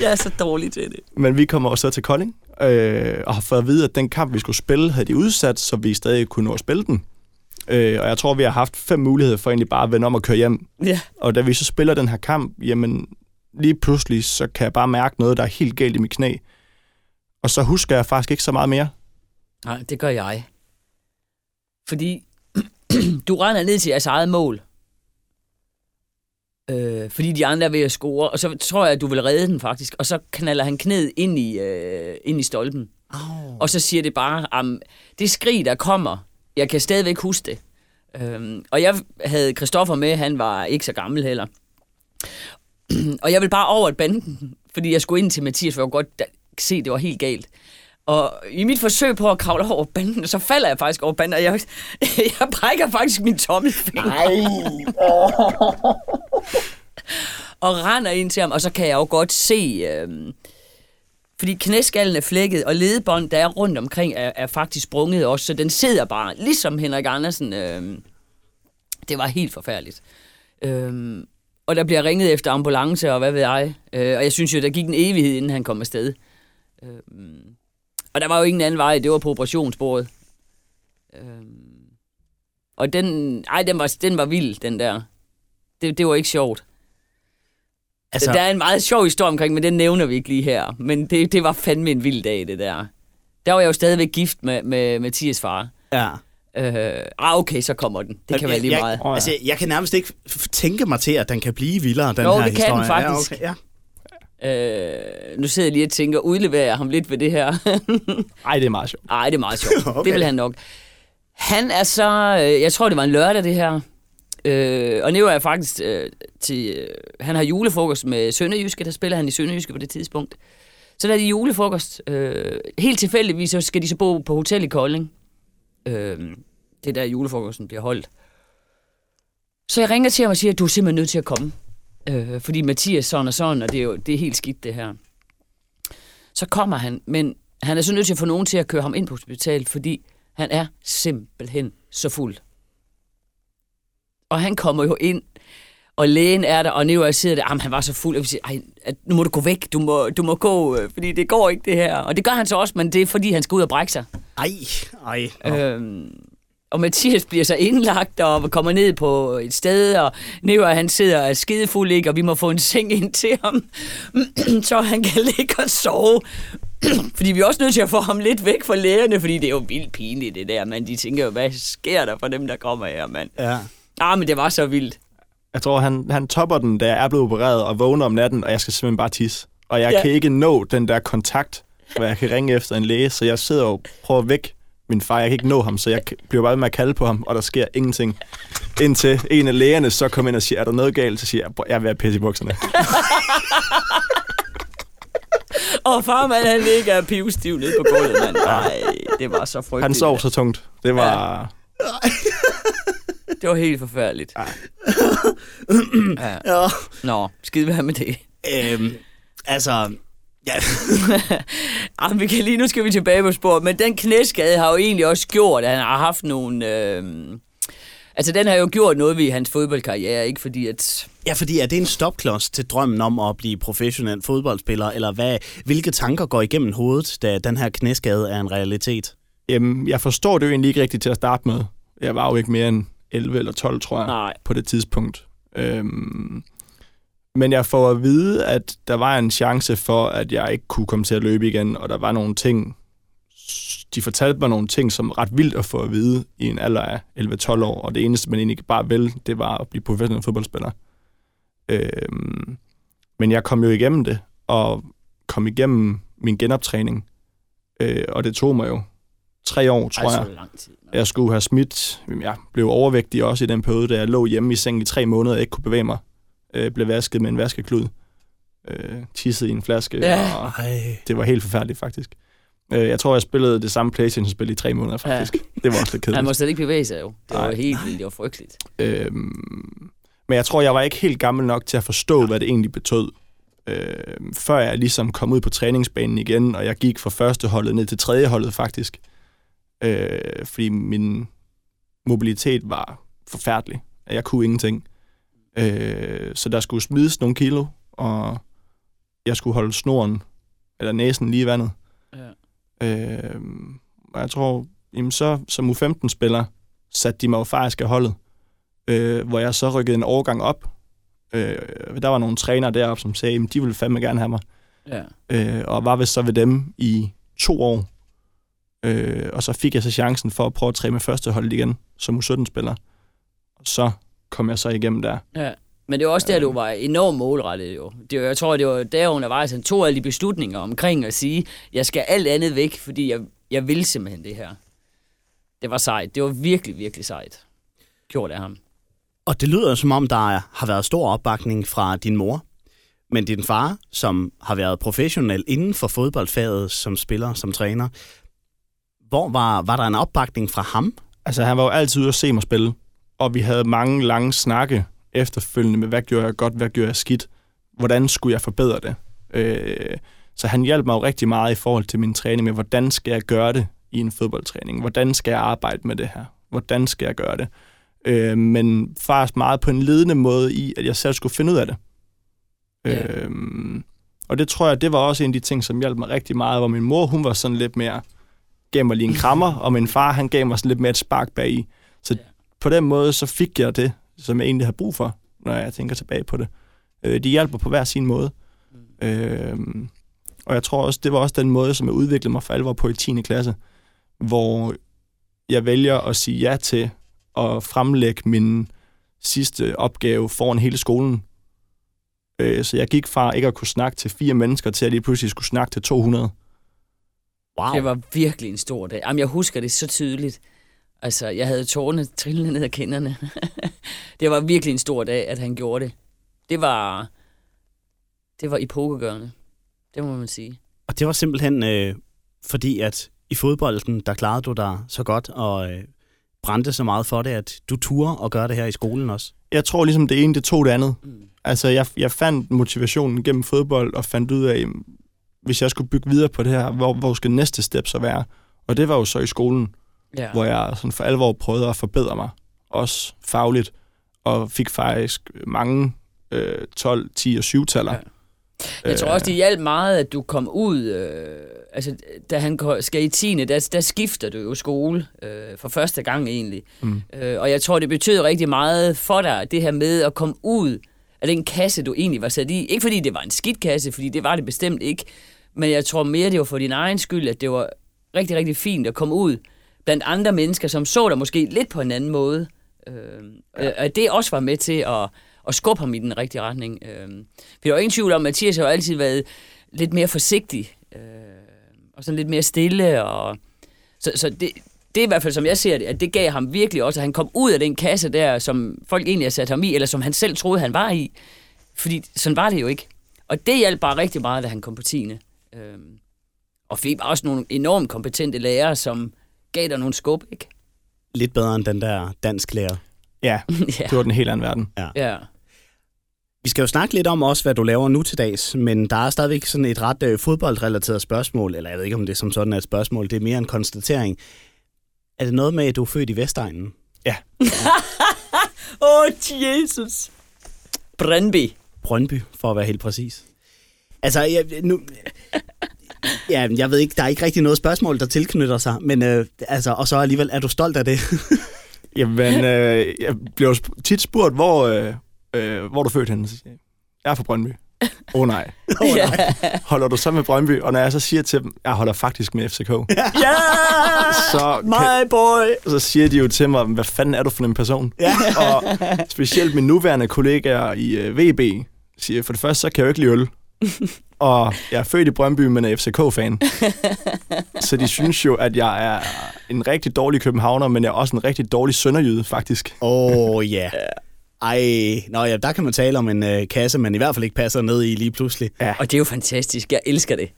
Jeg er så dårlig til det. Men vi kommer også så til Kolding, øh, og har fået at vide, at den kamp, vi skulle spille, havde de udsat, så vi stadig kunne nå at spille den. Øh, og jeg tror, vi har haft fem muligheder for egentlig bare at vende om og køre hjem. Ja. Og da vi så spiller den her kamp, jamen lige pludselig, så kan jeg bare mærke noget, der er helt galt i mit knæ. Og så husker jeg faktisk ikke så meget mere. Nej, det gør jeg. Fordi du render ned til jeres eget mål. Øh, fordi de andre er ved at score, og så tror jeg, at du vil redde den faktisk. Og så knaller han knæet ind i, øh, ind i stolpen. Au. Og så siger det bare, am, det skrig, der kommer, jeg kan stadigvæk huske det. Øhm, og jeg havde Christoffer med, han var ikke så gammel heller. og jeg vil bare over et banden, fordi jeg skulle ind til Mathias, for jeg kunne godt se, det var helt galt. Og i mit forsøg på at kravle over banden, så falder jeg faktisk over banden, og jeg, jeg brækker faktisk min tommelfinger. og render ind til ham, og så kan jeg jo godt se, øhm, fordi knæskallen er flækket, og ledebånd, der er rundt omkring, er, er faktisk sprunget også, så den sidder bare, ligesom Henrik Andersen. Øh, det var helt forfærdeligt. Øh, og der bliver ringet efter ambulance, og hvad ved jeg. Øh, og jeg synes jo, der gik en evighed, inden han kom afsted. Øh, og der var jo ingen anden vej, det var på operationsbordet. Øh, og den, ej, den var, den var vild, den der. Det, det var ikke sjovt. Altså, der er en meget sjov historie omkring, men den nævner vi ikke lige her. Men det, det var fandme en vild dag, det der. Der var jeg jo stadigvæk gift med, med Mathias far. ja. Øh, ah, okay, så kommer den. Det kan være lige jeg, meget. Jeg, altså, jeg kan nærmest ikke tænke mig til, at den kan blive vildere, den Jo, her det kan den historie. faktisk. Ja, okay, ja. Øh, nu sidder jeg lige og tænker, udleverer jeg ham lidt ved det her? Ej, det er meget sjovt. Ej, det er meget sjovt. Okay. Det vil han nok. Han er så, øh, jeg tror det var en lørdag det her, øh, og Neo er faktisk øh, til, øh, han har julefrokost med Sønderjyske, der spiller han i Sønderjyske på det tidspunkt. Så der er de julefrokost. Øh, helt tilfældigvis så skal de så bo på hotel i Kolding. Øh, det er der julefrokosten bliver holdt. Så jeg ringer til ham og siger, at du er simpelthen nødt til at komme. Øh, fordi Mathias sådan og sådan, og det er jo det er helt skidt det her. Så kommer han, men han er så nødt til at få nogen til at køre ham ind på hospitalet, fordi han er simpelthen så fuld. Og han kommer jo ind, og lægen er der, og der, jamen, han var så fuld, og vi siger, Ej, nu må du gå væk, du må, du må gå, øh, fordi det går ikke det her. Og det gør han så også, men det er fordi, han skal ud og brække sig. Ej, ej. Øhm, og Mathias bliver så indlagt og kommer ned på et sted, og Never han sidder og er skidefuld, ikke, og vi må få en seng ind til ham, så han kan ligge og sove. fordi vi er også nødt til at få ham lidt væk fra lægerne, fordi det er jo vildt pinligt det der, man. De tænker jo, hvad sker der for dem, der kommer her, mand? Ja. Ah, men det var så vildt. Jeg tror, han, han topper den, da jeg er blevet opereret og vågner om natten, og jeg skal simpelthen bare tisse. Og jeg Ja. ja. kan ikke nå den der kontakt, hvor jeg kan ringe efter en læge, så jeg sidder og prøver væk min far. Jeg kan ikke nå ham, så jeg bliver bare ved med at kalde på ham, og der sker ingenting. Indtil en af lægerne så kommer ind og siger, er der noget galt? Så siger jeg, "Bror, jeg er ved at pisse i bukserne. Og farmand, han ligger pivstiv nede på gulvet, mand. Nej, det var så frygteligt. Han sov så tungt. Det var... Det var helt forfærdeligt. Ja. ja. Nå, skide være med det. Øhm, altså, ja. Jamen, vi kan lige, nu skal vi tilbage på sporet, men den knæskade har jo egentlig også gjort, at han har haft nogle... Øh, altså, den har jo gjort noget ved hans fodboldkarriere, ikke fordi at... ja, fordi er det en stopklods til drømmen om at blive professionel fodboldspiller, eller hvad, hvilke tanker går igennem hovedet, da den her knæskade er en realitet? Jamen, jeg forstår det jo egentlig ikke rigtigt til at starte med. Jeg var jo ikke mere end 11 eller 12, tror jeg. Nej. på det tidspunkt. Øhm, men jeg får at vide, at der var en chance for, at jeg ikke kunne komme til at løbe igen, og der var nogle ting, de fortalte mig nogle ting, som ret vildt at få at vide i en alder af 11-12 år, og det eneste, man egentlig bare vil, det var at blive professionel fodboldspiller. Øhm, men jeg kom jo igennem det, og kom igennem min genoptræning, øh, og det tog mig jo tre år, tror jeg. Altså, lang tid. Jeg skulle have smidt, jeg blev overvægtig også i den periode, da jeg lå hjemme i sengen i tre måneder og ikke kunne bevæge mig. Øh, blev vasket med en vaskeklud. øh, tissede i en flaske, Ja. og Ej. det var helt forfærdeligt faktisk. Øh, jeg tror, jeg spillede det samme Playstation-spil i tre måneder faktisk. Ja. Det var også lidt Han kedeligt. må slet ikke bevæge sig jo. Det var helt vildt, det var frygteligt. Øhm, men jeg tror, jeg var ikke helt gammel nok til at forstå, hvad det egentlig betød. Øhm, før jeg ligesom kom ud på træningsbanen igen, og jeg gik fra første holdet ned til tredje holdet faktisk. Øh, fordi min mobilitet var forfærdelig. Jeg kunne ingenting. Øh, så der skulle smides nogle kilo, og jeg skulle holde snoren, eller næsen lige i vandet. Ja. Øh, og jeg tror, jamen så som U15-spiller, satte de mig jo faktisk af holdet, øh, hvor jeg så rykkede en overgang op. Øh, der var nogle trænere deroppe, som sagde, at de ville fandme gerne have mig. Ja. Øh, og var vist så ved dem i to år. Øh, og så fik jeg så chancen for at prøve at træne med første hold igen, som U17-spiller. Og så kom jeg så igennem der. ja. Men det var også der, du var enormt målrettet jo. Det var, jeg tror, det var der undervejs, han tog alle de beslutninger omkring at sige, jeg skal alt andet væk, fordi jeg, jeg vil simpelthen det her. Det var sejt. Det var virkelig, virkelig sejt. Gjort af ham. Og det lyder som om, der er- har været stor opbakning fra din mor. Men din far, som har været professionel inden for fodboldfaget som spiller, som træner, hvor var, var der en opbakning fra ham? Altså, han var jo altid ude at se mig spille, og vi havde mange lange snakke efterfølgende med, hvad gjorde jeg godt, hvad gjorde jeg skidt, hvordan skulle jeg forbedre det. Øh, så han hjalp mig jo rigtig meget i forhold til min træning med, hvordan skal jeg gøre det i en fodboldtræning, hvordan skal jeg arbejde med det her, hvordan skal jeg gøre det. Øh, men faktisk meget på en ledende måde i, at jeg selv skulle finde ud af det. Ja. Øh, og det tror jeg, det var også en af de ting, som hjalp mig rigtig meget, hvor min mor, hun var sådan lidt mere, gav mig lige en krammer, og min far, han gav mig sådan lidt mere et spark bag i. Så Ja. på den måde, så fik jeg det, som jeg egentlig har brug for, når jeg tænker tilbage på det. Øh, de hjælper på hver sin måde. Mm. Øh, og jeg tror også, det var også den måde, som jeg udviklede mig for alvor på i 10. klasse, hvor jeg vælger at sige ja til at fremlægge min sidste opgave foran hele skolen. Øh, så jeg gik fra ikke at kunne snakke til fire mennesker, til at lige pludselig skulle snakke til 200. Wow. Det var virkelig en stor dag. Jamen, jeg husker det så tydeligt. Altså, jeg havde tårne trillende ned ad kinderne. det var virkelig en stor dag, at han gjorde det. Det var, det var epokegørende. Det må man sige. Og det var simpelthen øh, fordi, at i fodbolden, der klarede du dig så godt og øh, brændte så meget for det, at du turde og gøre det her i skolen også. Jeg tror ligesom, det ene, det tog det andet. Mm. Altså, jeg, jeg fandt motivationen gennem fodbold, og fandt ud af, hvis jeg skulle bygge videre på det her, hvor, hvor skal næste step så være? Og det var jo så i skolen, Ja. hvor jeg sådan for alvor prøvede at forbedre mig, også fagligt, og fik faktisk mange øh, 12, 10 og 7-taller. Ja. Jeg tror også, det hjalp meget, at du kom ud. Øh, altså, da han skal i 10. Der, der skifter du jo skole øh, for første gang egentlig. Mm. Øh, og jeg tror, det betød rigtig meget for dig, det her med at komme ud af den kasse, du egentlig var sat i. Ikke fordi det var en skidt kasse, fordi det var det bestemt ikke. Men jeg tror mere, det var for din egen skyld, at det var rigtig, rigtig fint at komme ud blandt andre mennesker, som så dig måske lidt på en anden måde. Øh, ja. Og at det også var med til at, at skubbe ham i den rigtige retning. Øh, for der var ingen tvivl om, at Mathias har jo altid været lidt mere forsigtig. Øh, og sådan lidt mere stille. Og, så så det, det er i hvert fald, som jeg ser det, at det gav ham virkelig også, at han kom ud af den kasse der, som folk egentlig har sat ham i, eller som han selv troede, han var i. Fordi sådan var det jo ikke. Og det hjalp bare rigtig meget, da han kom på 10. Øhm, og fik også nogle enormt kompetente lærere, som gav dig nogle skub, ikke? Lidt bedre end den der dansk lærer. Ja, ja. det var den helt anden verden. ja. Vi skal jo snakke lidt om også, hvad du laver nu til dags, men der er stadigvæk sådan et ret øh, fodboldrelateret spørgsmål, eller jeg ved ikke, om det er som sådan er et spørgsmål, det er mere en konstatering. Er det noget med, at du er født i Vestegnen? Åh, oh, Jesus. Brøndby. Brøndby, for at være helt præcis. Altså, jeg, nu, ja, jeg ved ikke, der er ikke rigtig noget spørgsmål, der tilknytter sig, men øh, altså, og så alligevel, er du stolt af det? Jamen, øh, jeg bliver tit spurgt, hvor, øh, øh, hvor er du født henne? Jeg, er fra Brøndby. Åh oh, nej. oh, nej. Holder du så med Brøndby? Og når jeg så siger til dem, jeg holder faktisk med FCK, Ja, så, kan, my boy. så siger de jo til mig, hvad fanden er du for en person? Ja. Og specielt mine nuværende kollegaer i øh, VB siger, for det første, så kan jeg jo ikke lide øl. Og jeg er født i Brøndby, men er FCK-fan. Så de synes jo, at jeg er en rigtig dårlig københavner, men jeg er også en rigtig dårlig sønderjyde, faktisk. Åh, oh, ja. Ej, nå ja, der kan man tale om en øh, kasse, man i hvert fald ikke passer ned i lige pludselig. Ja. Og det er jo fantastisk. Jeg elsker det.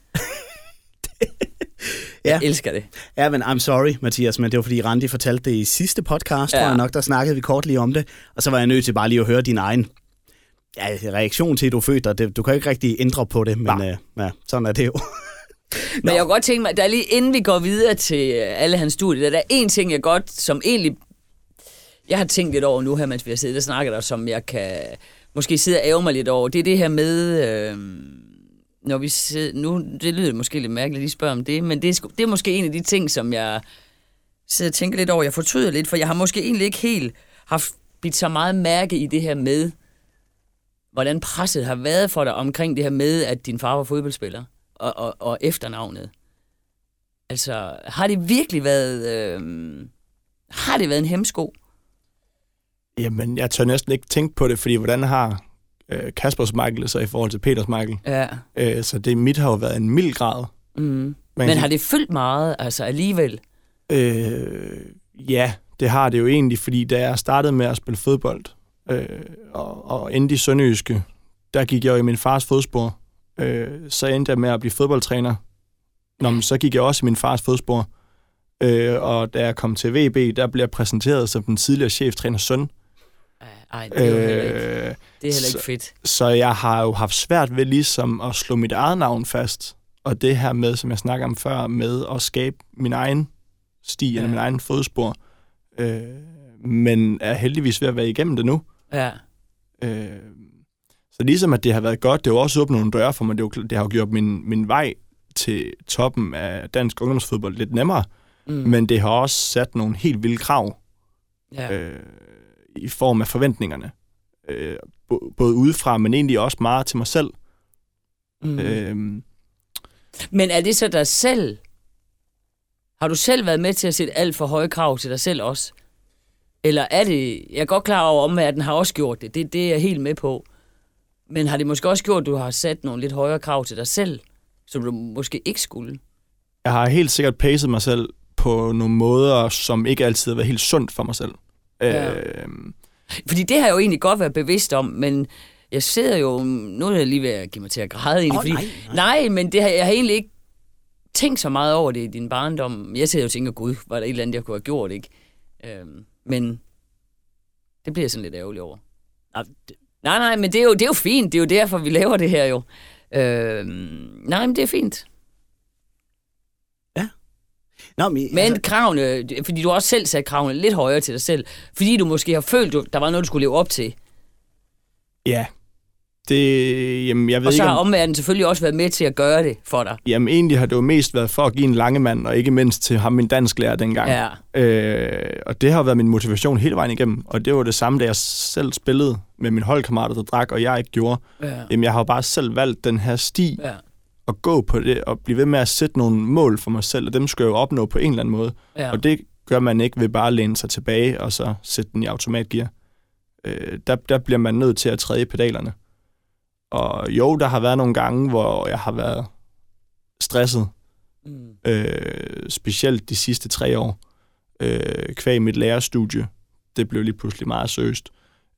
Jeg Ja. elsker det. Ja, men I'm sorry, Mathias, men det var fordi Randi fortalte det i sidste podcast. Ja. tror jeg nok, der snakkede vi kort lige om det, og så var jeg nødt til bare lige at høre din egen ja, reaktion til, at du er født, og det, du kan ikke rigtig ændre på det, men Nej. øh, ja, sådan er det jo. Men jeg kunne godt tænke mig, der er lige inden vi går videre til øh, alle hans studier, der er en ting, jeg godt, som egentlig, jeg har tænkt lidt over nu her, mens vi har siddet og snakket, og som jeg kan måske sidde og ære mig lidt over, det er det her med, øh, når vi sidder, nu, det lyder måske lidt mærkeligt, at lige spørge om det, men det er, det er måske en af de ting, som jeg sidder og tænker lidt over, jeg fortryder lidt, for jeg har måske egentlig ikke helt haft bidt så meget mærke i det her med, hvordan presset har været for dig omkring det her med, at din far var fodboldspiller, og, og, og efternavnet. Altså, har det virkelig været... Øh, har det været en hemsko? Jamen, jeg tør næsten ikke tænke på det, fordi hvordan har øh, Kaspers Michael så i forhold til Peters Michael? Ja. Øh, så det mit har jo været en mild grad. Mm. Men kan har det fyldt meget, altså alligevel? Øh, ja, det har det jo egentlig, fordi da jeg startede med at spille fodbold, øh, og, og endte i Sønderjyske, der gik jeg jo i min fars fodspor. Øh, så endte jeg med at blive fodboldtræner. Nå, men så gik jeg også i min fars fodspor. Øh, og da jeg kom til VB, der blev jeg præsenteret som den tidligere cheftræner søn. Ej, det er jo heller ikke, Øh, det er heller så- ikke fedt. så jeg har jo haft svært ved ligesom at slå mit eget navn fast. Og det her med, som jeg snakker om før, med at skabe min egen sti, ja. eller min egen fodspor. Øh, men er heldigvis ved at være igennem det nu. Ja. Øh, så ligesom at det har været godt, det har også åbnet nogle døre for mig. Det, jo, det har jo gjort min, min vej til toppen af dansk ungdomsfodbold lidt nemmere. Mm. Men det har også sat nogle helt vilde krav ja. øh, i form af forventningerne. Øh, både udefra, men egentlig også meget til mig selv. Mm. Øh, Men er det så dig selv? Har du selv været med til at sætte alt for høje krav til dig selv også? Eller er det... Jeg er godt klar over, at omverdenen har også gjort det. det. Det er jeg helt med på. Men har det måske også gjort, at du har sat nogle lidt højere krav til dig selv, som du måske ikke skulle? jeg har helt sikkert pacet mig selv på nogle måder, som ikke altid har været helt sundt for mig selv. Ja. Øh, Fordi det har jeg jo egentlig godt været bevidst om, men jeg sidder jo... Nu er jeg lige ved at give mig til at græde egentlig, Åh, fordi, nej, nej, men det har, jeg har egentlig ikke tænkt så meget over det i din barndom. Jeg sidder jo og tænker, gud, var der et eller andet, jeg kunne have gjort, ikke? Øhm, men det bliver jeg sådan lidt ærgerlig over. Nej, Nej, nej, men det er jo, det er jo fint. Det er jo derfor, vi laver det her jo. Øhm, nej, men det er fint. Nå, men, Men altså, kravene, fordi du også selv sat kravene lidt højere til dig selv, fordi du måske har følt, du, der var noget, du skulle leve op til. ja, det, jamen, jeg ved Og så ikke, har om, omverdenen selvfølgelig også været med til at gøre det for dig. jamen, egentlig har det jo mest været for at give en lange mand, og ikke mindst til ham, min dansklærer dengang. Ja. Øh, og det har været min motivation hele vejen igennem, og det var det samme, da jeg selv spillede med mine holdkammerater, der drak, og jeg ikke gjorde. Ja. Jamen, jeg har jo bare selv valgt den her sti, Ja. at gå på det, og blive ved med at sætte nogle mål for mig selv, og dem skal jeg jo opnå på en eller anden måde. ja. Og det gør man ikke ved bare at læne sig tilbage, og så sætte den i automatgear. Øh, der, der bliver man nødt til at træde i pedalerne. Og jo, der har været nogle gange, hvor jeg har været stresset, Mm. øh, specielt de sidste tre år, øh, kvæg mit lærerstudie. Det blev lige pludselig meget søst.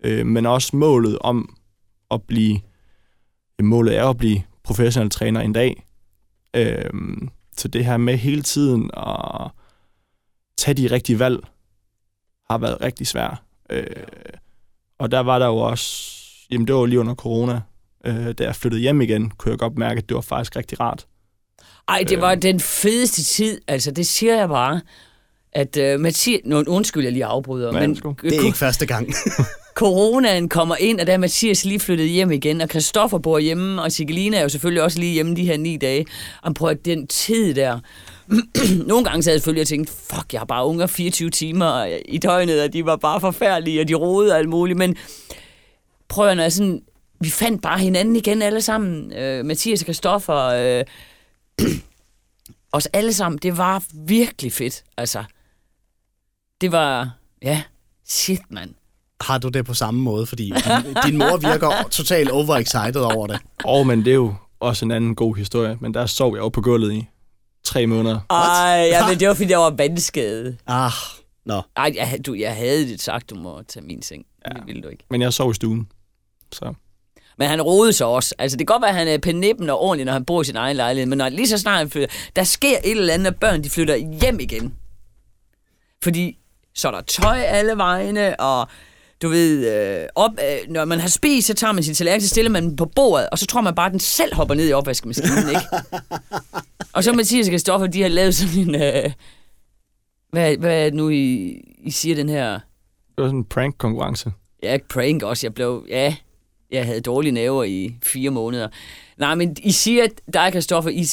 Øh, men også målet om at blive, målet er at blive professionel træner en dag. Øh, så det her med hele tiden at tage de rigtige valg, har været rigtig svært. Øh, og der var der jo også, jamen det var lige under corona, øh, da jeg flyttede hjem igen, kunne jeg godt mærke, at det var faktisk rigtig rart. Ej, det var den fedeste tid. Altså, det siger jeg bare. At uh, Mathias... Nå, undskyld, jeg lige afbryder. Nej, men det er ikke første gang. coronaen kommer ind, og der er Mathias lige flyttet hjem igen, og Christoffer bor hjemme, og Sigelina er jo selvfølgelig også lige hjemme de her ni dage. Og prøv at den tid der... Nogle gange så havde jeg selvfølgelig og tænkt, fuck, jeg har bare unger 24 timer i døgnet, og de var bare forfærdelige, og de rodede og alt muligt. Men prøv at når jeg sådan... Vi fandt bare hinanden igen alle sammen. Øh, Mathias og Christoffer... Øh, os alle sammen. Det var virkelig fedt, altså. Det var... Ja, shit, mand. Har du det på samme måde? Fordi din, din mor virker totalt overexcited over det. Og men det er jo også en anden god historie, men der sov jeg jo på gulvet i tre måneder. Ej, ja, men det var, fordi jeg var vandskadet. Ah, nå. Ej, jeg, du, jeg havde det sagt, du må tage min seng. Ja. Det ville du ikke. Men jeg sov i stuen. Så. Men han rodede sig også. Altså, det kan godt være, at han er penippen og ordentlig, når han bor i sin egen lejlighed, men når lige så snart han flytter, der sker et eller andet, at børn de flytter hjem igen. Fordi så er der tøj alle vegne, og du ved, øh, op, øh, når man har spist, så tager man sin tallerken, så stiller man den på bordet, og så tror man bare, at den selv hopper ned i opvaskemaskinen, ikke? og så Mathias og Kristoffer, de har lavet sådan en... Øh, hvad, hvad er det nu, I, I siger den her... Det var sådan en prank-konkurrence. Ja, prank også. Jeg blev... Ja, jeg havde dårlige naver i fire måneder. Nej, men I siger, at dig, Kristoffer, I,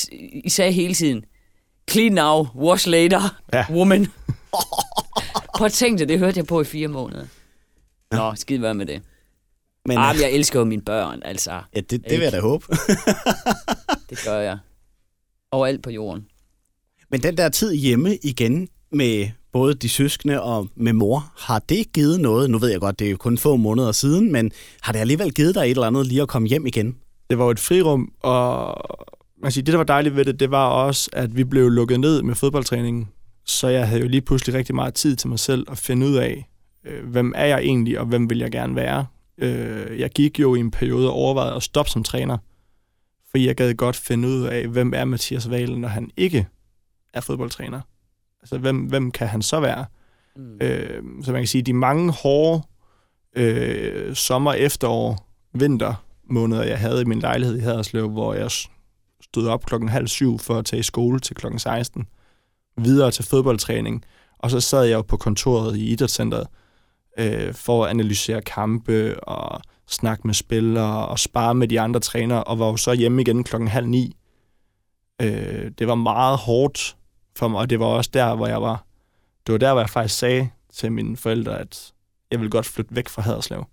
I sagde hele tiden, clean now, wash later, ja. woman. Prøv at tænke det, det hørte jeg på i fire måneder. Nå, skid være med det. Men, ah, men jeg elsker jo mine børn, altså. Ja, det, det vil jeg da håbe. det gør jeg. Overalt på jorden. Men den der tid hjemme igen med både de søskende og med mor, har det givet noget? Nu ved jeg godt, det er jo kun få måneder siden, men har det alligevel givet dig et eller andet lige at komme hjem igen? Det var jo et frirum, og man siger, det, der var dejligt ved det, det var også, at vi blev lukket ned med fodboldtræningen. Så jeg havde jo lige pludselig rigtig meget tid til mig selv at finde ud af, øh, hvem er jeg egentlig, og hvem vil jeg gerne være. Øh, jeg gik jo i en periode og overvejede at stoppe som træner, fordi jeg gad godt finde ud af, hvem er Mathias Valen, når han ikke er fodboldtræner. Altså, hvem, hvem kan han så være? Mm. Øh, så man kan sige, de mange hårde øh, sommer, efterår, vinter måneder, jeg havde i min lejlighed i Haderslev, hvor jeg stod op klokken halv syv for at tage i skole til klokken 16, videre til fodboldtræning, og så sad jeg jo på kontoret i idrætscenteret øh, for at analysere kampe og snakke med spillere og spare med de andre trænere, og var jo så hjemme igen klokken halv ni. Øh, det var meget hårdt for mig, og det var også der, hvor jeg var. Det var der, hvor jeg faktisk sagde til mine forældre, at jeg vil godt flytte væk fra Haderslev.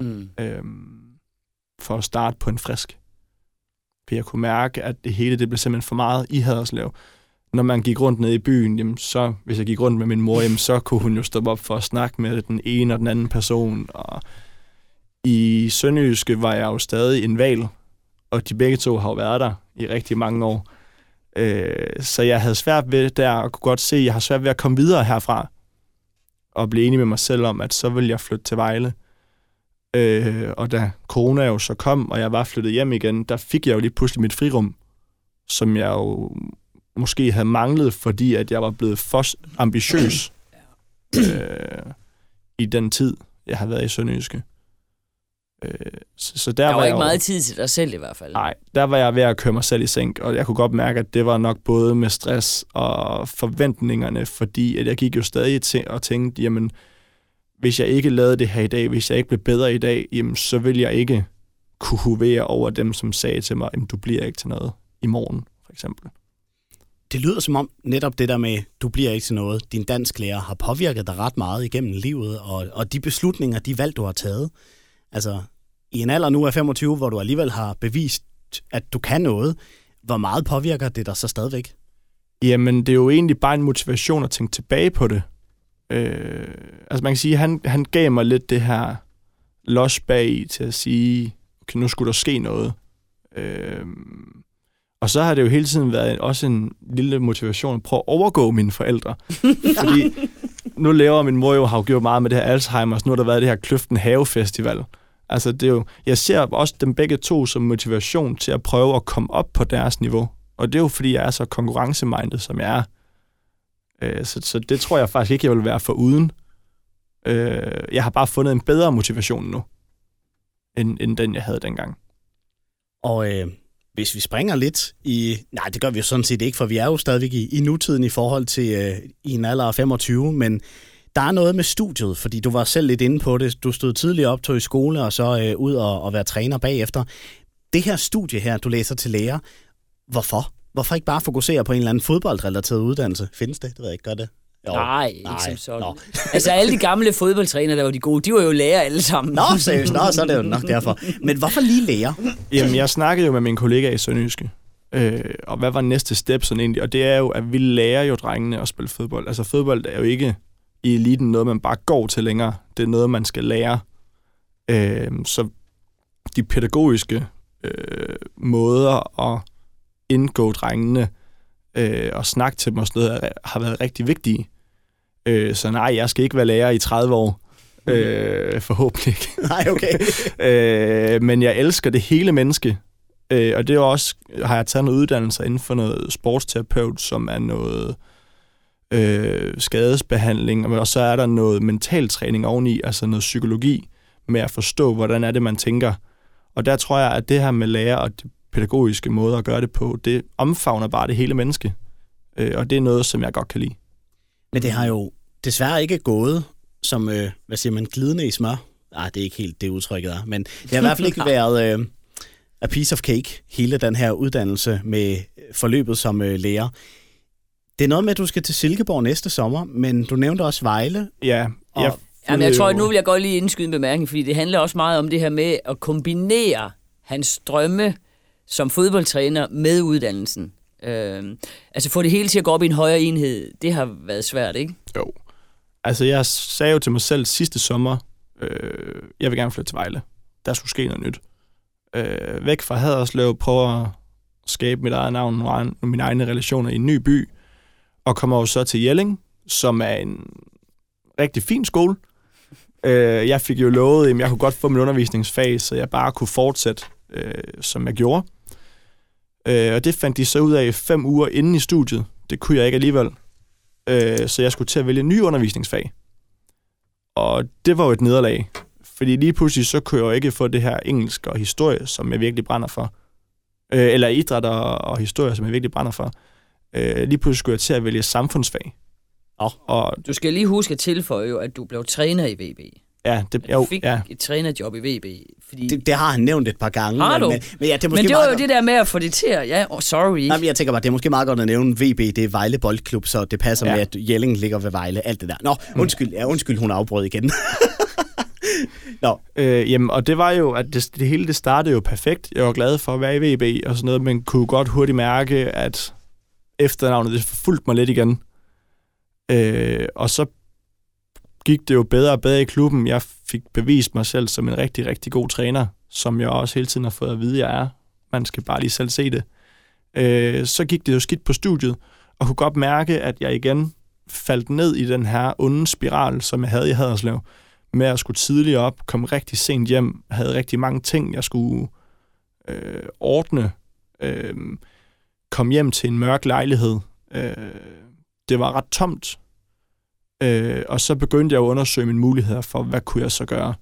Mm. Øhm, for at starte på en frisk. For jeg kunne mærke, at det hele det blev simpelthen for meget i Haderslev. Når man gik rundt ned i byen, jamen så, hvis jeg gik rundt med min mor, jamen så kunne hun jo stoppe op for at snakke med den ene og den anden person. Og i Sønderjyske var jeg jo stadig en valg, og de begge to har jo været der i rigtig mange år. Øh, så jeg havde svært ved der, og kunne godt se, at jeg har svært ved at komme videre herfra, og blive enig med mig selv om, at så vil jeg flytte til Vejle. Øh, og da corona jo så kom, og jeg var flyttet hjem igen, der fik jeg jo lige pludselig mit frirum, som jeg jo måske havde manglet, fordi at jeg var blevet for ambitiøs øh, i den tid, jeg har været i Sønderjyske. Øh, så, så der, der var, var ikke meget tid til dig selv i hvert fald. Nej, der var jeg ved at køre mig selv i sænk, og jeg kunne godt mærke, at det var nok både med stress og forventningerne, fordi at jeg gik jo stadig til og tænkte, jamen, hvis jeg ikke lavede det her i dag, hvis jeg ikke blev bedre i dag, jamen, så vil jeg ikke kunne hovere over dem, som sagde til mig, jamen, du bliver ikke til noget i morgen, for eksempel. Det lyder som om netop det der med, du bliver ikke til noget, din dansklærer har påvirket dig ret meget igennem livet, og, og de beslutninger, de valg, du har taget. Altså, i en alder nu af 25, hvor du alligevel har bevist, at du kan noget, hvor meget påvirker det dig så stadigvæk? Jamen, det er jo egentlig bare en motivation at tænke tilbage på det. Øh, altså man kan sige, han, han gav mig lidt det her los bag til at sige, okay, nu skulle der ske noget. Øh, og så har det jo hele tiden været også en lille motivation at prøve at overgå mine forældre. Fordi nu lever min mor jo, har jo gjort meget med det her Alzheimer's, nu har der været det her Kløften Have Festival. Altså, det er jo, jeg ser også dem begge to som motivation til at prøve at komme op på deres niveau. Og det er jo, fordi jeg er så konkurrencemindet, som jeg er. Øh, så, så det tror jeg faktisk ikke, jeg vil være for uden. Øh, jeg har bare fundet en bedre motivation nu, end, end den, jeg havde dengang. Og øh, hvis vi springer lidt i... Nej, det gør vi jo sådan set ikke, for vi er jo stadigvæk i, i nutiden i forhold til øh, i en alder af 25, men der er noget med studiet, fordi du var selv lidt inde på det. Du stod tidligere op, tog i skole, og så øh, ud og, og være træner bagefter. Det her studie her, du læser til lærer, hvorfor? Hvorfor ikke bare fokusere på en eller anden fodboldrelateret uddannelse? Findes det? Det ved jeg ikke, gør det? Jo. Nej, ikke Nej. som sådan. Nå. altså alle de gamle fodboldtrænere, der var de gode, de var jo lærer alle sammen. Nå, seriøst. Nå, så er det jo nok derfor. Men hvorfor lige lærer? Jamen, jeg snakkede jo med min kollega i Sønderjyske. Øh, og hvad var næste step sådan egentlig? Og det er jo, at vi lærer jo drengene at spille fodbold. Altså fodbold er jo ikke i eliten noget, man bare går til længere. Det er noget, man skal lære. Øh, så de pædagogiske øh, måder at indgå drengene øh, og snakke til dem og sådan noget, har været rigtig vigtige. Øh, så nej, jeg skal ikke være lærer i 30 år. Øh, forhåbentlig ikke. Nej, okay. øh, men jeg elsker det hele menneske. Øh, og det er også, har jeg taget noget uddannelse inden for noget sportsterapeut, som er noget øh, skadesbehandling, og så er der noget mentaltræning oveni, altså noget psykologi, med at forstå, hvordan er det, man tænker. Og der tror jeg, at det her med lærer og det pædagogiske måde at gøre det på, det omfavner bare det hele menneske. Øh, og det er noget, som jeg godt kan lide. Men det har jo desværre ikke gået som, øh, hvad siger man, glidende i smør. Nej, det er ikke helt det udtrykket er, men det har i hvert fald ikke været øh, a piece of cake, hele den her uddannelse med forløbet som øh, lærer. Det er noget med, at du skal til Silkeborg næste sommer, men du nævnte også Vejle. Ja, Og- jeg, Jamen, jeg tror, at nu vil jeg godt lige indskyde en bemærkning, fordi det handler også meget om det her med at kombinere hans drømme som fodboldtræner med uddannelsen. Øh, altså få det hele til at gå op i en højere enhed, det har været svært, ikke? Jo. Altså, jeg sagde jo til mig selv sidste sommer, øh, jeg vil gerne flytte til Vejle. Der skulle ske noget nyt. Øh, væk fra Haderslev, prøve at skabe mit eget navn og egen- mine egne relationer i en ny by, og kommer jo så til Jelling, som er en rigtig fin skole. Øh, jeg fik jo lovet, at jeg kunne godt få min undervisningsfag, så jeg bare kunne fortsætte, øh, som jeg gjorde. Øh, og det fandt de så ud af fem uger inden i studiet. Det kunne jeg ikke alligevel. Øh, så jeg skulle til at vælge en ny undervisningsfag. Og det var jo et nederlag. Fordi lige pludselig så kunne jeg jo ikke få det her engelsk og historie, som jeg virkelig brænder for. Øh, eller idræt og, og historie, som jeg virkelig brænder for. Øh, lige pludselig skulle jeg til at vælge samfundsfag. Åh. Og Du skal lige huske at tilføje jo, at du blev træner i VB. ja, det, jo, fik ja, et trænerjob i VB. Fordi, Det, det har han nævnt et par gange. Har men, du? Men, men, ja, det er måske men det var jo det der med at få det til at... Ja, oh, sorry. Nej, men jeg tænker bare, det er måske meget godt at nævne VB, det er Vejle Boldklub, så det passer ja. Ja. med, at Jelling ligger ved Vejle, alt det der. Nå, undskyld, ja, undskyld hun afbrød igen. Nå, Øh, jamen, og det var jo, at det, det hele det startede jo perfekt. Jeg var glad for at være i VB og sådan noget, men kunne godt hurtigt mærke, at efternavnet det forfulgte mig lidt igen. Øh, og så gik det jo bedre og bedre i klubben. Jeg fik bevist mig selv som en rigtig, rigtig god træner, som jeg også hele tiden har fået at vide, jeg er. Man skal bare lige selv se det. Øh, så gik det jo skidt på studiet, og kunne godt mærke, at jeg igen faldt ned i den her onde spiral, som jeg havde i Haderslev med at skulle tidligt op, komme rigtig sent hjem, havde rigtig mange ting, jeg skulle øh, ordne, øh, kom hjem til en mørk lejlighed. Øh, det var ret tomt, øh, og så begyndte jeg at undersøge mine muligheder for, hvad kunne jeg så gøre.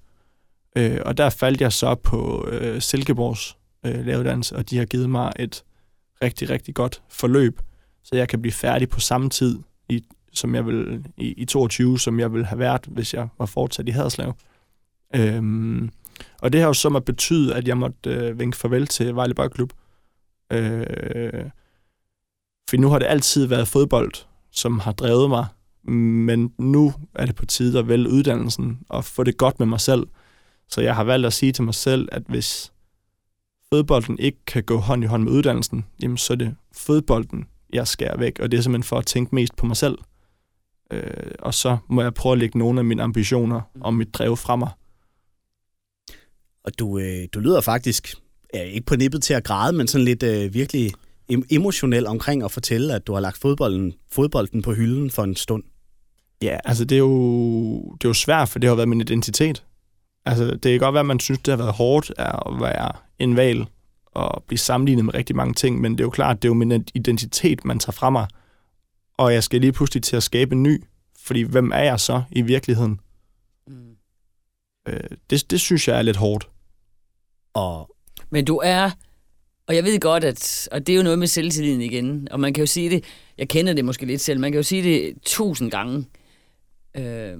Øh, og der faldt jeg så på øh, Silkeborgs øh, læreruddannelse, og de har givet mig et rigtig, rigtig godt forløb, så jeg kan blive færdig på samme tid i som jeg vil i, i 22, som jeg ville have været, hvis jeg var fortsat i Haderslev. Øhm, og det har jo så måtte betyde, at jeg måtte øh, vinke farvel til Vejle Bøjklub. Øh, for nu har det altid været fodbold, som har drevet mig, men nu er det på tide at vælge uddannelsen og få det godt med mig selv. Så jeg har valgt at sige til mig selv, at hvis fodbolden ikke kan gå hånd i hånd med uddannelsen, jamen så er det fodbolden, jeg skærer væk, og det er simpelthen for at tænke mest på mig selv. Øh, og så må jeg prøve at lægge nogle af mine ambitioner og mit drev fra mig. og du, øh, du lyder faktisk, ja, ikke på nippet til at græde, men sådan lidt øh, virkelig emotionel omkring at fortælle, at du har lagt fodbolden, fodbolden på hylden for en stund. Ja, altså det er, jo, det er jo svært, for det har været min identitet. Altså det kan godt være, at man synes, det har været hårdt at være en valg og blive sammenlignet med rigtig mange ting, men det er jo klart, det er jo min identitet, man tager fra mig. Og jeg skal lige pludselig til at skabe en ny, fordi hvem er jeg så i virkeligheden? Mm. Øh, det, det synes jeg er lidt hårdt. Og Men du er, og jeg ved godt, at, og det er jo noget med selvtilliden igen, og man kan jo sige det, jeg kender det måske lidt selv, man kan jo sige det tusind gange, øh,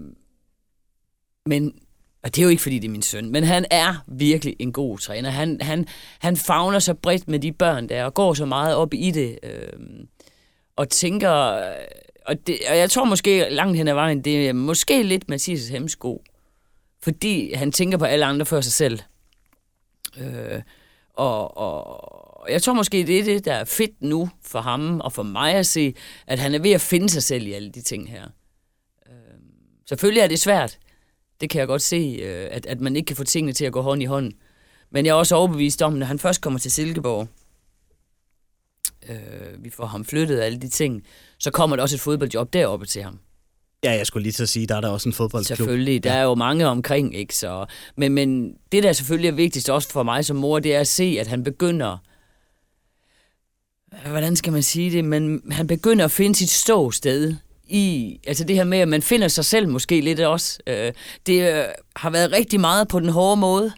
men, og det er jo ikke fordi det er min søn, men han er virkelig en god træner. Han, han, han fagner så bredt med de børn der, og går så meget op i det, øh, og tænker, og, det, og jeg tror måske langt hen ad vejen, det er måske lidt Mathias Hemsko, fordi han tænker på alle andre før sig selv. Øh, og, og jeg tror måske, det er det, der er fedt nu for ham og for mig at se, at han er ved at finde sig selv i alle de ting her. Øh, selvfølgelig er det svært. Det kan jeg godt se, øh, at, at man ikke kan få tingene til at gå hånd i hånd. Men jeg er også overbevist om, når han først kommer til Silkeborg, øh, vi får ham flyttet og alle de ting, så kommer der også et fodboldjob deroppe til ham. Ja, jeg skulle lige til at sige, der er der også en fodboldklub. Selvfølgelig, der ja. er jo mange omkring, ikke? Så, men, men det, der selvfølgelig er vigtigst også for mig som mor, det er at se, at han begynder, hvordan skal man sige det, men han begynder at finde sit ståsted i, altså det her med, at man finder sig selv måske lidt også. Øh, det øh, har været rigtig meget på den hårde måde,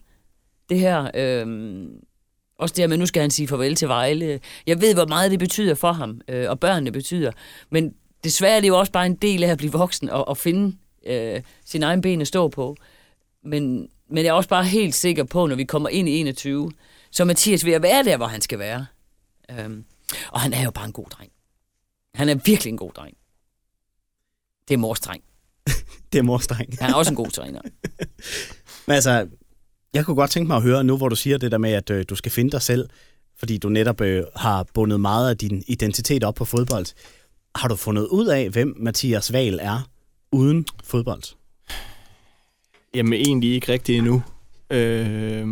det her. Øh, også det her med, nu skal han sige farvel til Vejle. Jeg ved, hvor meget det betyder for ham, øh, og børnene betyder. Men desværre er det jo også bare en del af at blive voksen og, og finde øh, sin egen ben at stå på. Men, men jeg er også bare helt sikker på, når vi kommer ind i 21, så Mathias vil at være der, hvor han skal være. Øh, og han er jo bare en god dreng. Han er virkelig en god dreng. Det er mors dreng. Det er mors dreng. Han er også en god træner. Men altså, jeg kunne godt tænke mig at høre nu, hvor du siger det der med, at øh, du skal finde dig selv, fordi du netop øh, har bundet meget af din identitet op på fodbold. Har du fundet ud af, hvem Mathias Val er uden fodbold? Jamen egentlig ikke rigtigt endnu. Øh,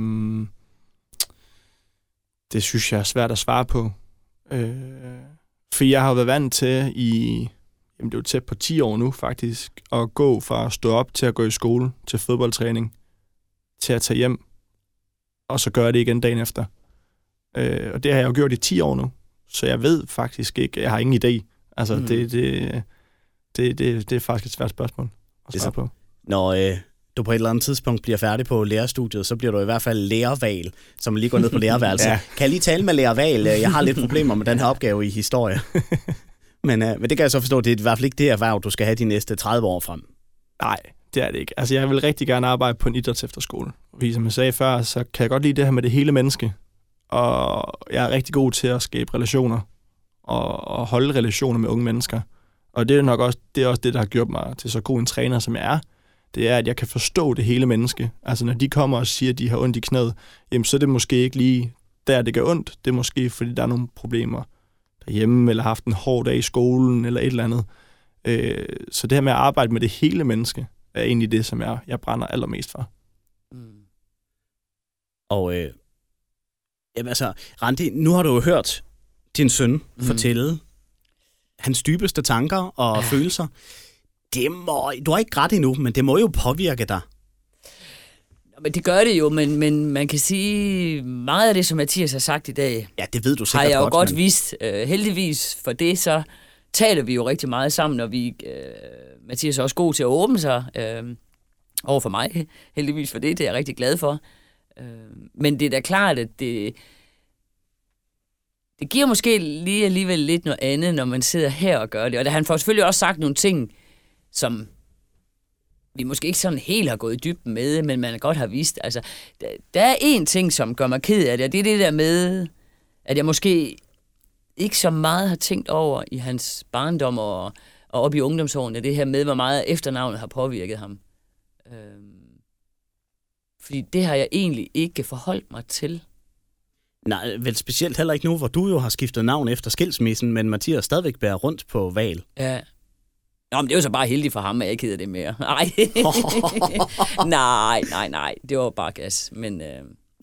det synes jeg er svært at svare på. Øh, for jeg har været vant til i, jamen det er jo tæt på 10 år nu faktisk, at gå fra at stå op til at gå i skole, til fodboldtræning, til at tage hjem, og så gøre det igen dagen efter. Øh, og det har jeg jo gjort i 10 år nu, så jeg ved faktisk ikke, jeg har ingen idé. Altså Mm. det, det, det, det, det er faktisk et svært spørgsmål at Det er svare så- på. Når øh, du på et eller andet tidspunkt bliver færdig på lærerstudiet, så bliver du i hvert fald lærerval, som lige går ned på lærerværelset. ja. Kan jeg lige tale med lærerval? Jeg har lidt problemer med den her opgave i historie. men, øh, men det kan jeg så forstå, det er i hvert fald ikke det erhverv, du skal have de næste 30 år frem. Nej, det er det ikke. Altså, jeg vil rigtig gerne arbejde på en idrætsefterskole. Fordi som jeg sagde før, så kan jeg godt lide det her med det hele menneske. Og jeg er rigtig god til at skabe relationer og, og holde relationer med unge mennesker. Og det er nok også det, er også det, der har gjort mig til så god en træner, som jeg er. Det er, at jeg kan forstå det hele menneske. Altså, når de kommer og siger, at de har ondt i knæet, jamen, så er det måske ikke lige der, det gør ondt. Det er måske, fordi der er nogle problemer derhjemme, eller har haft en hård dag i skolen, eller et eller andet. Øh, så det her med at arbejde med det hele menneske, er egentlig det, som jeg, jeg brænder allermest for. Mm. Og øh, jamen altså, Randi, nu har du jo hørt din søn mm. Mm. fortælle hans dybeste tanker og Ja. følelser. Det må, du har ikke ret endnu, men det må jo påvirke dig. Men det gør det jo, men, men man kan sige, meget af det, som Mathias har sagt i dag, Ja, det ved du har sikkert jeg jo godt. godt men- vidst. Uh, heldigvis for det, så taler vi jo rigtig meget sammen, og vi, uh, Mathias er også god til at åbne sig uh, over for mig. Heldigvis for det, det er jeg rigtig glad for. Uh, men det er da klart, at det, det giver måske lige alligevel lidt noget andet, når man sidder her og gør det. Og han får selvfølgelig også sagt nogle ting, som vi måske ikke sådan helt har gået i dybden med, men man godt har vist. Altså, der, der er en ting, som gør mig ked af det, og det er det der med, at jeg måske ikke så meget har tænkt over i hans barndom og, og op i ungdomsårene, det her med, hvor meget efternavnet har påvirket ham. Øhm, fordi det har jeg egentlig ikke forholdt mig til. Nej, vel specielt heller ikke nu, hvor du jo har skiftet navn efter skilsmissen, men Mathias stadigvæk bærer rundt på valg. Ja. Nå, men det er jo så bare heldigt for ham, at jeg ikke hedder det mere. Nej. nej, nej, nej. Det var bare gas. Men øh,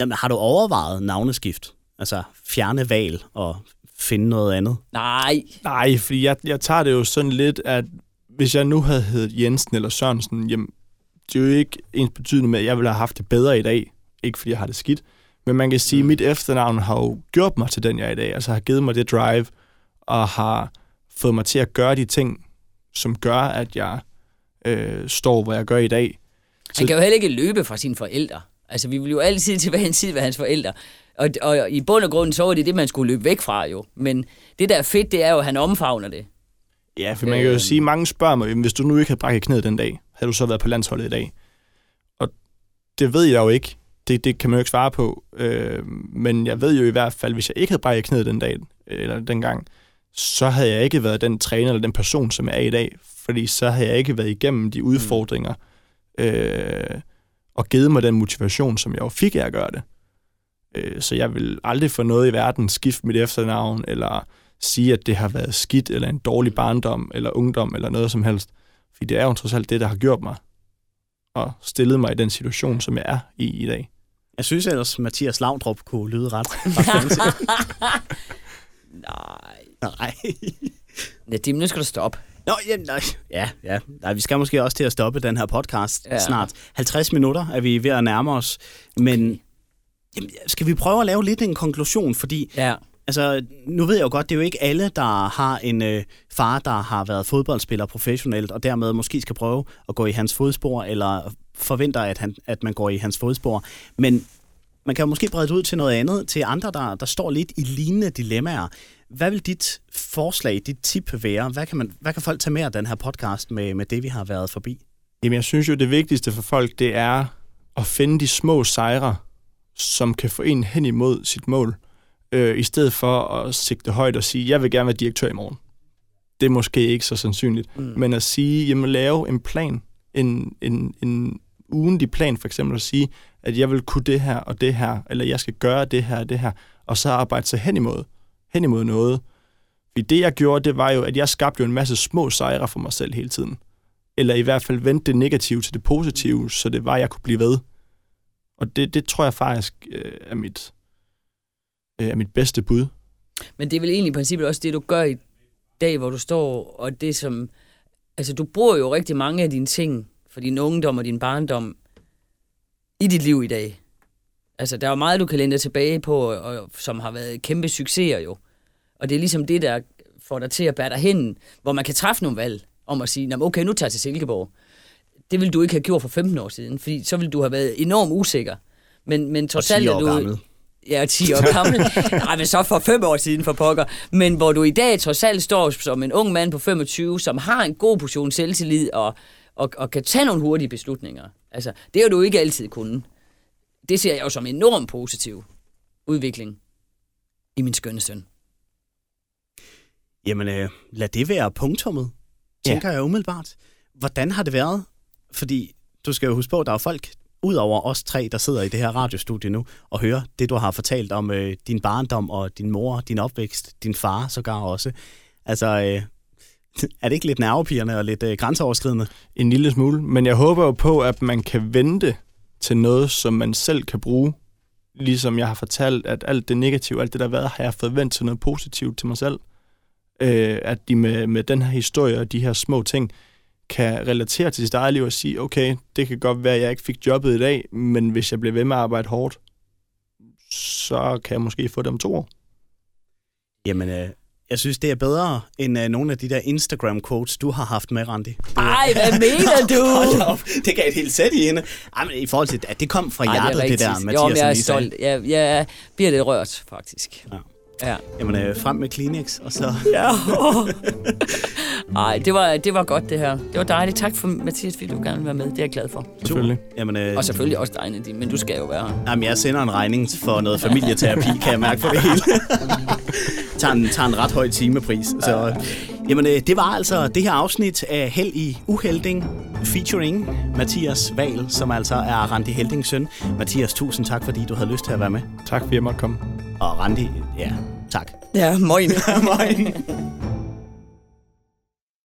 Jamen, har du overvejet navneskift? Altså fjerne valg og finde noget andet? nej. Nej, fordi jeg, jeg tager det jo sådan lidt, at hvis jeg nu havde heddet Jensen eller Sørensen, jamen, det er jo ikke ens betydende med, at jeg ville have haft det bedre i dag. Ikke fordi jeg har det skidt. Men man kan sige, at mit efternavn har jo gjort mig til den, jeg er i dag. Altså har givet mig det drive, og har fået mig til at gøre de ting, som gør, at jeg øh, står, hvor jeg gør i dag. Han kan jo heller ikke løbe fra sine forældre. Altså, vi vil jo altid til hver en tid være hans forældre. Og, og i bund og grund, så var det det, man skulle løbe væk fra jo. Men det, der er fedt, det er jo, at han omfavner det. Ja, for man kan jo Øhm. sige, mange spørger mig, "Jamen, hvis du nu ikke havde brækket knæet den dag, havde du så været på landsholdet i dag? Og det ved jeg jo ikke. Det, det kan man jo ikke svare på. Øh, men jeg ved jo i hvert fald, hvis jeg ikke havde brækket knæet den dag, eller dengang, så havde jeg ikke været den træner eller den person, som jeg er i dag. Fordi så havde jeg ikke været igennem de udfordringer, øh, og givet mig den motivation, som jeg jo fik af at gøre det. Øh, så jeg vil aldrig for noget i verden skifte mit efternavn, eller sige, at det har været skidt, eller en dårlig barndom, eller ungdom, eller noget som helst. Fordi det er jo trods alt det, der har gjort mig, og stillet mig i den situation, som jeg er i i dag. Jeg synes ellers, Mathias Laudrup kunne lyde ret, Nej. Nej. Nadim, nu skal du stoppe. Nå, ja, nej, ja, ja. Nej, vi skal måske også til at stoppe den her podcast Ja. ja. snart. 50 minutter er vi ved at nærme os, men jamen, skal vi prøve at lave lidt en konklusion, fordi Ja. altså, nu ved jeg jo godt, det er jo ikke alle, der har en øh, far, der har været fodboldspiller professionelt, og dermed måske skal prøve at gå i hans fodspor, eller forventer, at, han, at man går i hans fodspor. Men man kan jo måske brede det ud til noget andet, til andre, der, der står lidt i lignende dilemmaer. Hvad vil dit forslag, dit tip være? Hvad kan, man, hvad kan folk tage med af den her podcast med, med det, vi har været forbi? Jamen, jeg synes jo, det vigtigste for folk, det er at finde de små sejre, som kan få en hen imod sit mål, øh, i stedet for at sigte højt og sige, jeg vil gerne være direktør i morgen. Det er måske ikke så sandsynligt. Mm. Men at sige, jamen lave en plan, en, en, en ugenlig plan for eksempel, at sige, at jeg vil kunne det her og det her, eller jeg skal gøre det her og det her, og så arbejde sig hen imod, hen imod noget. Fordi det, jeg gjorde, det var jo, at jeg skabte jo en masse små sejre for mig selv hele tiden eller i hvert fald vendte det negative til det positive, så det var, at jeg kunne blive ved. Og det, det tror jeg faktisk øh, er, mit, øh, er mit bedste bud. Men det er vel egentlig i princippet også det, du gør i dag, hvor du står, og det som... Altså, du bruger jo rigtig mange af dine ting for din ungdom og din barndom i dit liv i dag. Altså, der er jo meget, du kan dig tilbage på, og, som har været kæmpe succeser jo. Og det er ligesom det, der får dig til at bære dig hen, hvor man kan træffe nogle valg om at sige, "Nå, men okay, nu tager jeg til Silkeborg. Det ville du ikke have gjort for 15 år siden, fordi så ville du have været enormt usikker. Men, men Og trods 10 alt du, gammel. Ja, 10 år gammel. Nej, men så for fem år siden for pokker. Men hvor du i dag trods alt står som en ung mand på 25, som har en god portion selvtillid og, og, og kan tage nogle hurtige beslutninger. Altså, det har du ikke altid kunnet. Det ser jeg jo som en enormt positiv udvikling i min skønne søn. Jamen, øh, lad det være punktummet, tænker ja. jeg umiddelbart. Hvordan har det været? Fordi du skal jo huske på, at der er folk ud over os tre, der sidder i det her radiostudie nu, og hører det, du har fortalt om øh, din barndom og din mor, din opvækst, din far sågar også. Altså, øh, er det ikke lidt nervepirrende og lidt øh, grænseoverskridende? En lille smule. Men jeg håber jo på, at man kan vente til noget, som man selv kan bruge. Ligesom jeg har fortalt, at alt det negative, alt det der har været, har jeg fået vendt til noget positivt til mig selv. Øh, at de med, med den her historie og de her små ting, kan relatere til sit eget liv og sige, okay, det kan godt være, at jeg ikke fik jobbet i dag, men hvis jeg bliver ved med at arbejde hårdt, så kan jeg måske få det om to år. Jamen, øh, jeg synes, det er bedre end øh, nogle af de der Instagram-quotes, du har haft med, Randi. Det, Ej, hvad mener du? Det gav et helt sæt i hende. Ej, men i forhold til, at det kom fra Ej, hjertet, det, det der. Mathias Jo, men jeg er stolt. Jeg, jeg bliver lidt rørt, faktisk. Ja. Ja. Jamen, øh, frem med Kleenex, og så... Ja. Ej, det var, det var godt det her. Det var dejligt. Tak for Mathias, fordi du gerne vil være med. Det er jeg glad for. Selvfølgelig. Jamen, øh, Og selvfølgelig også dig, Nadine, men du skal jo være her. Jamen, jeg sender en regning for noget familieterapi, kan jeg mærke for det hele. tager, en, tager en ret høj timepris. Så, jamen, øh, det var altså det her afsnit af Held i Uhelding, featuring Mathias Val, som altså er Randi Heldings søn. Mathias, tusind tak, fordi du havde lyst til at være med. Tak fordi jeg måtte komme. Og Randi, ja, tak. Ja, moin. Moin.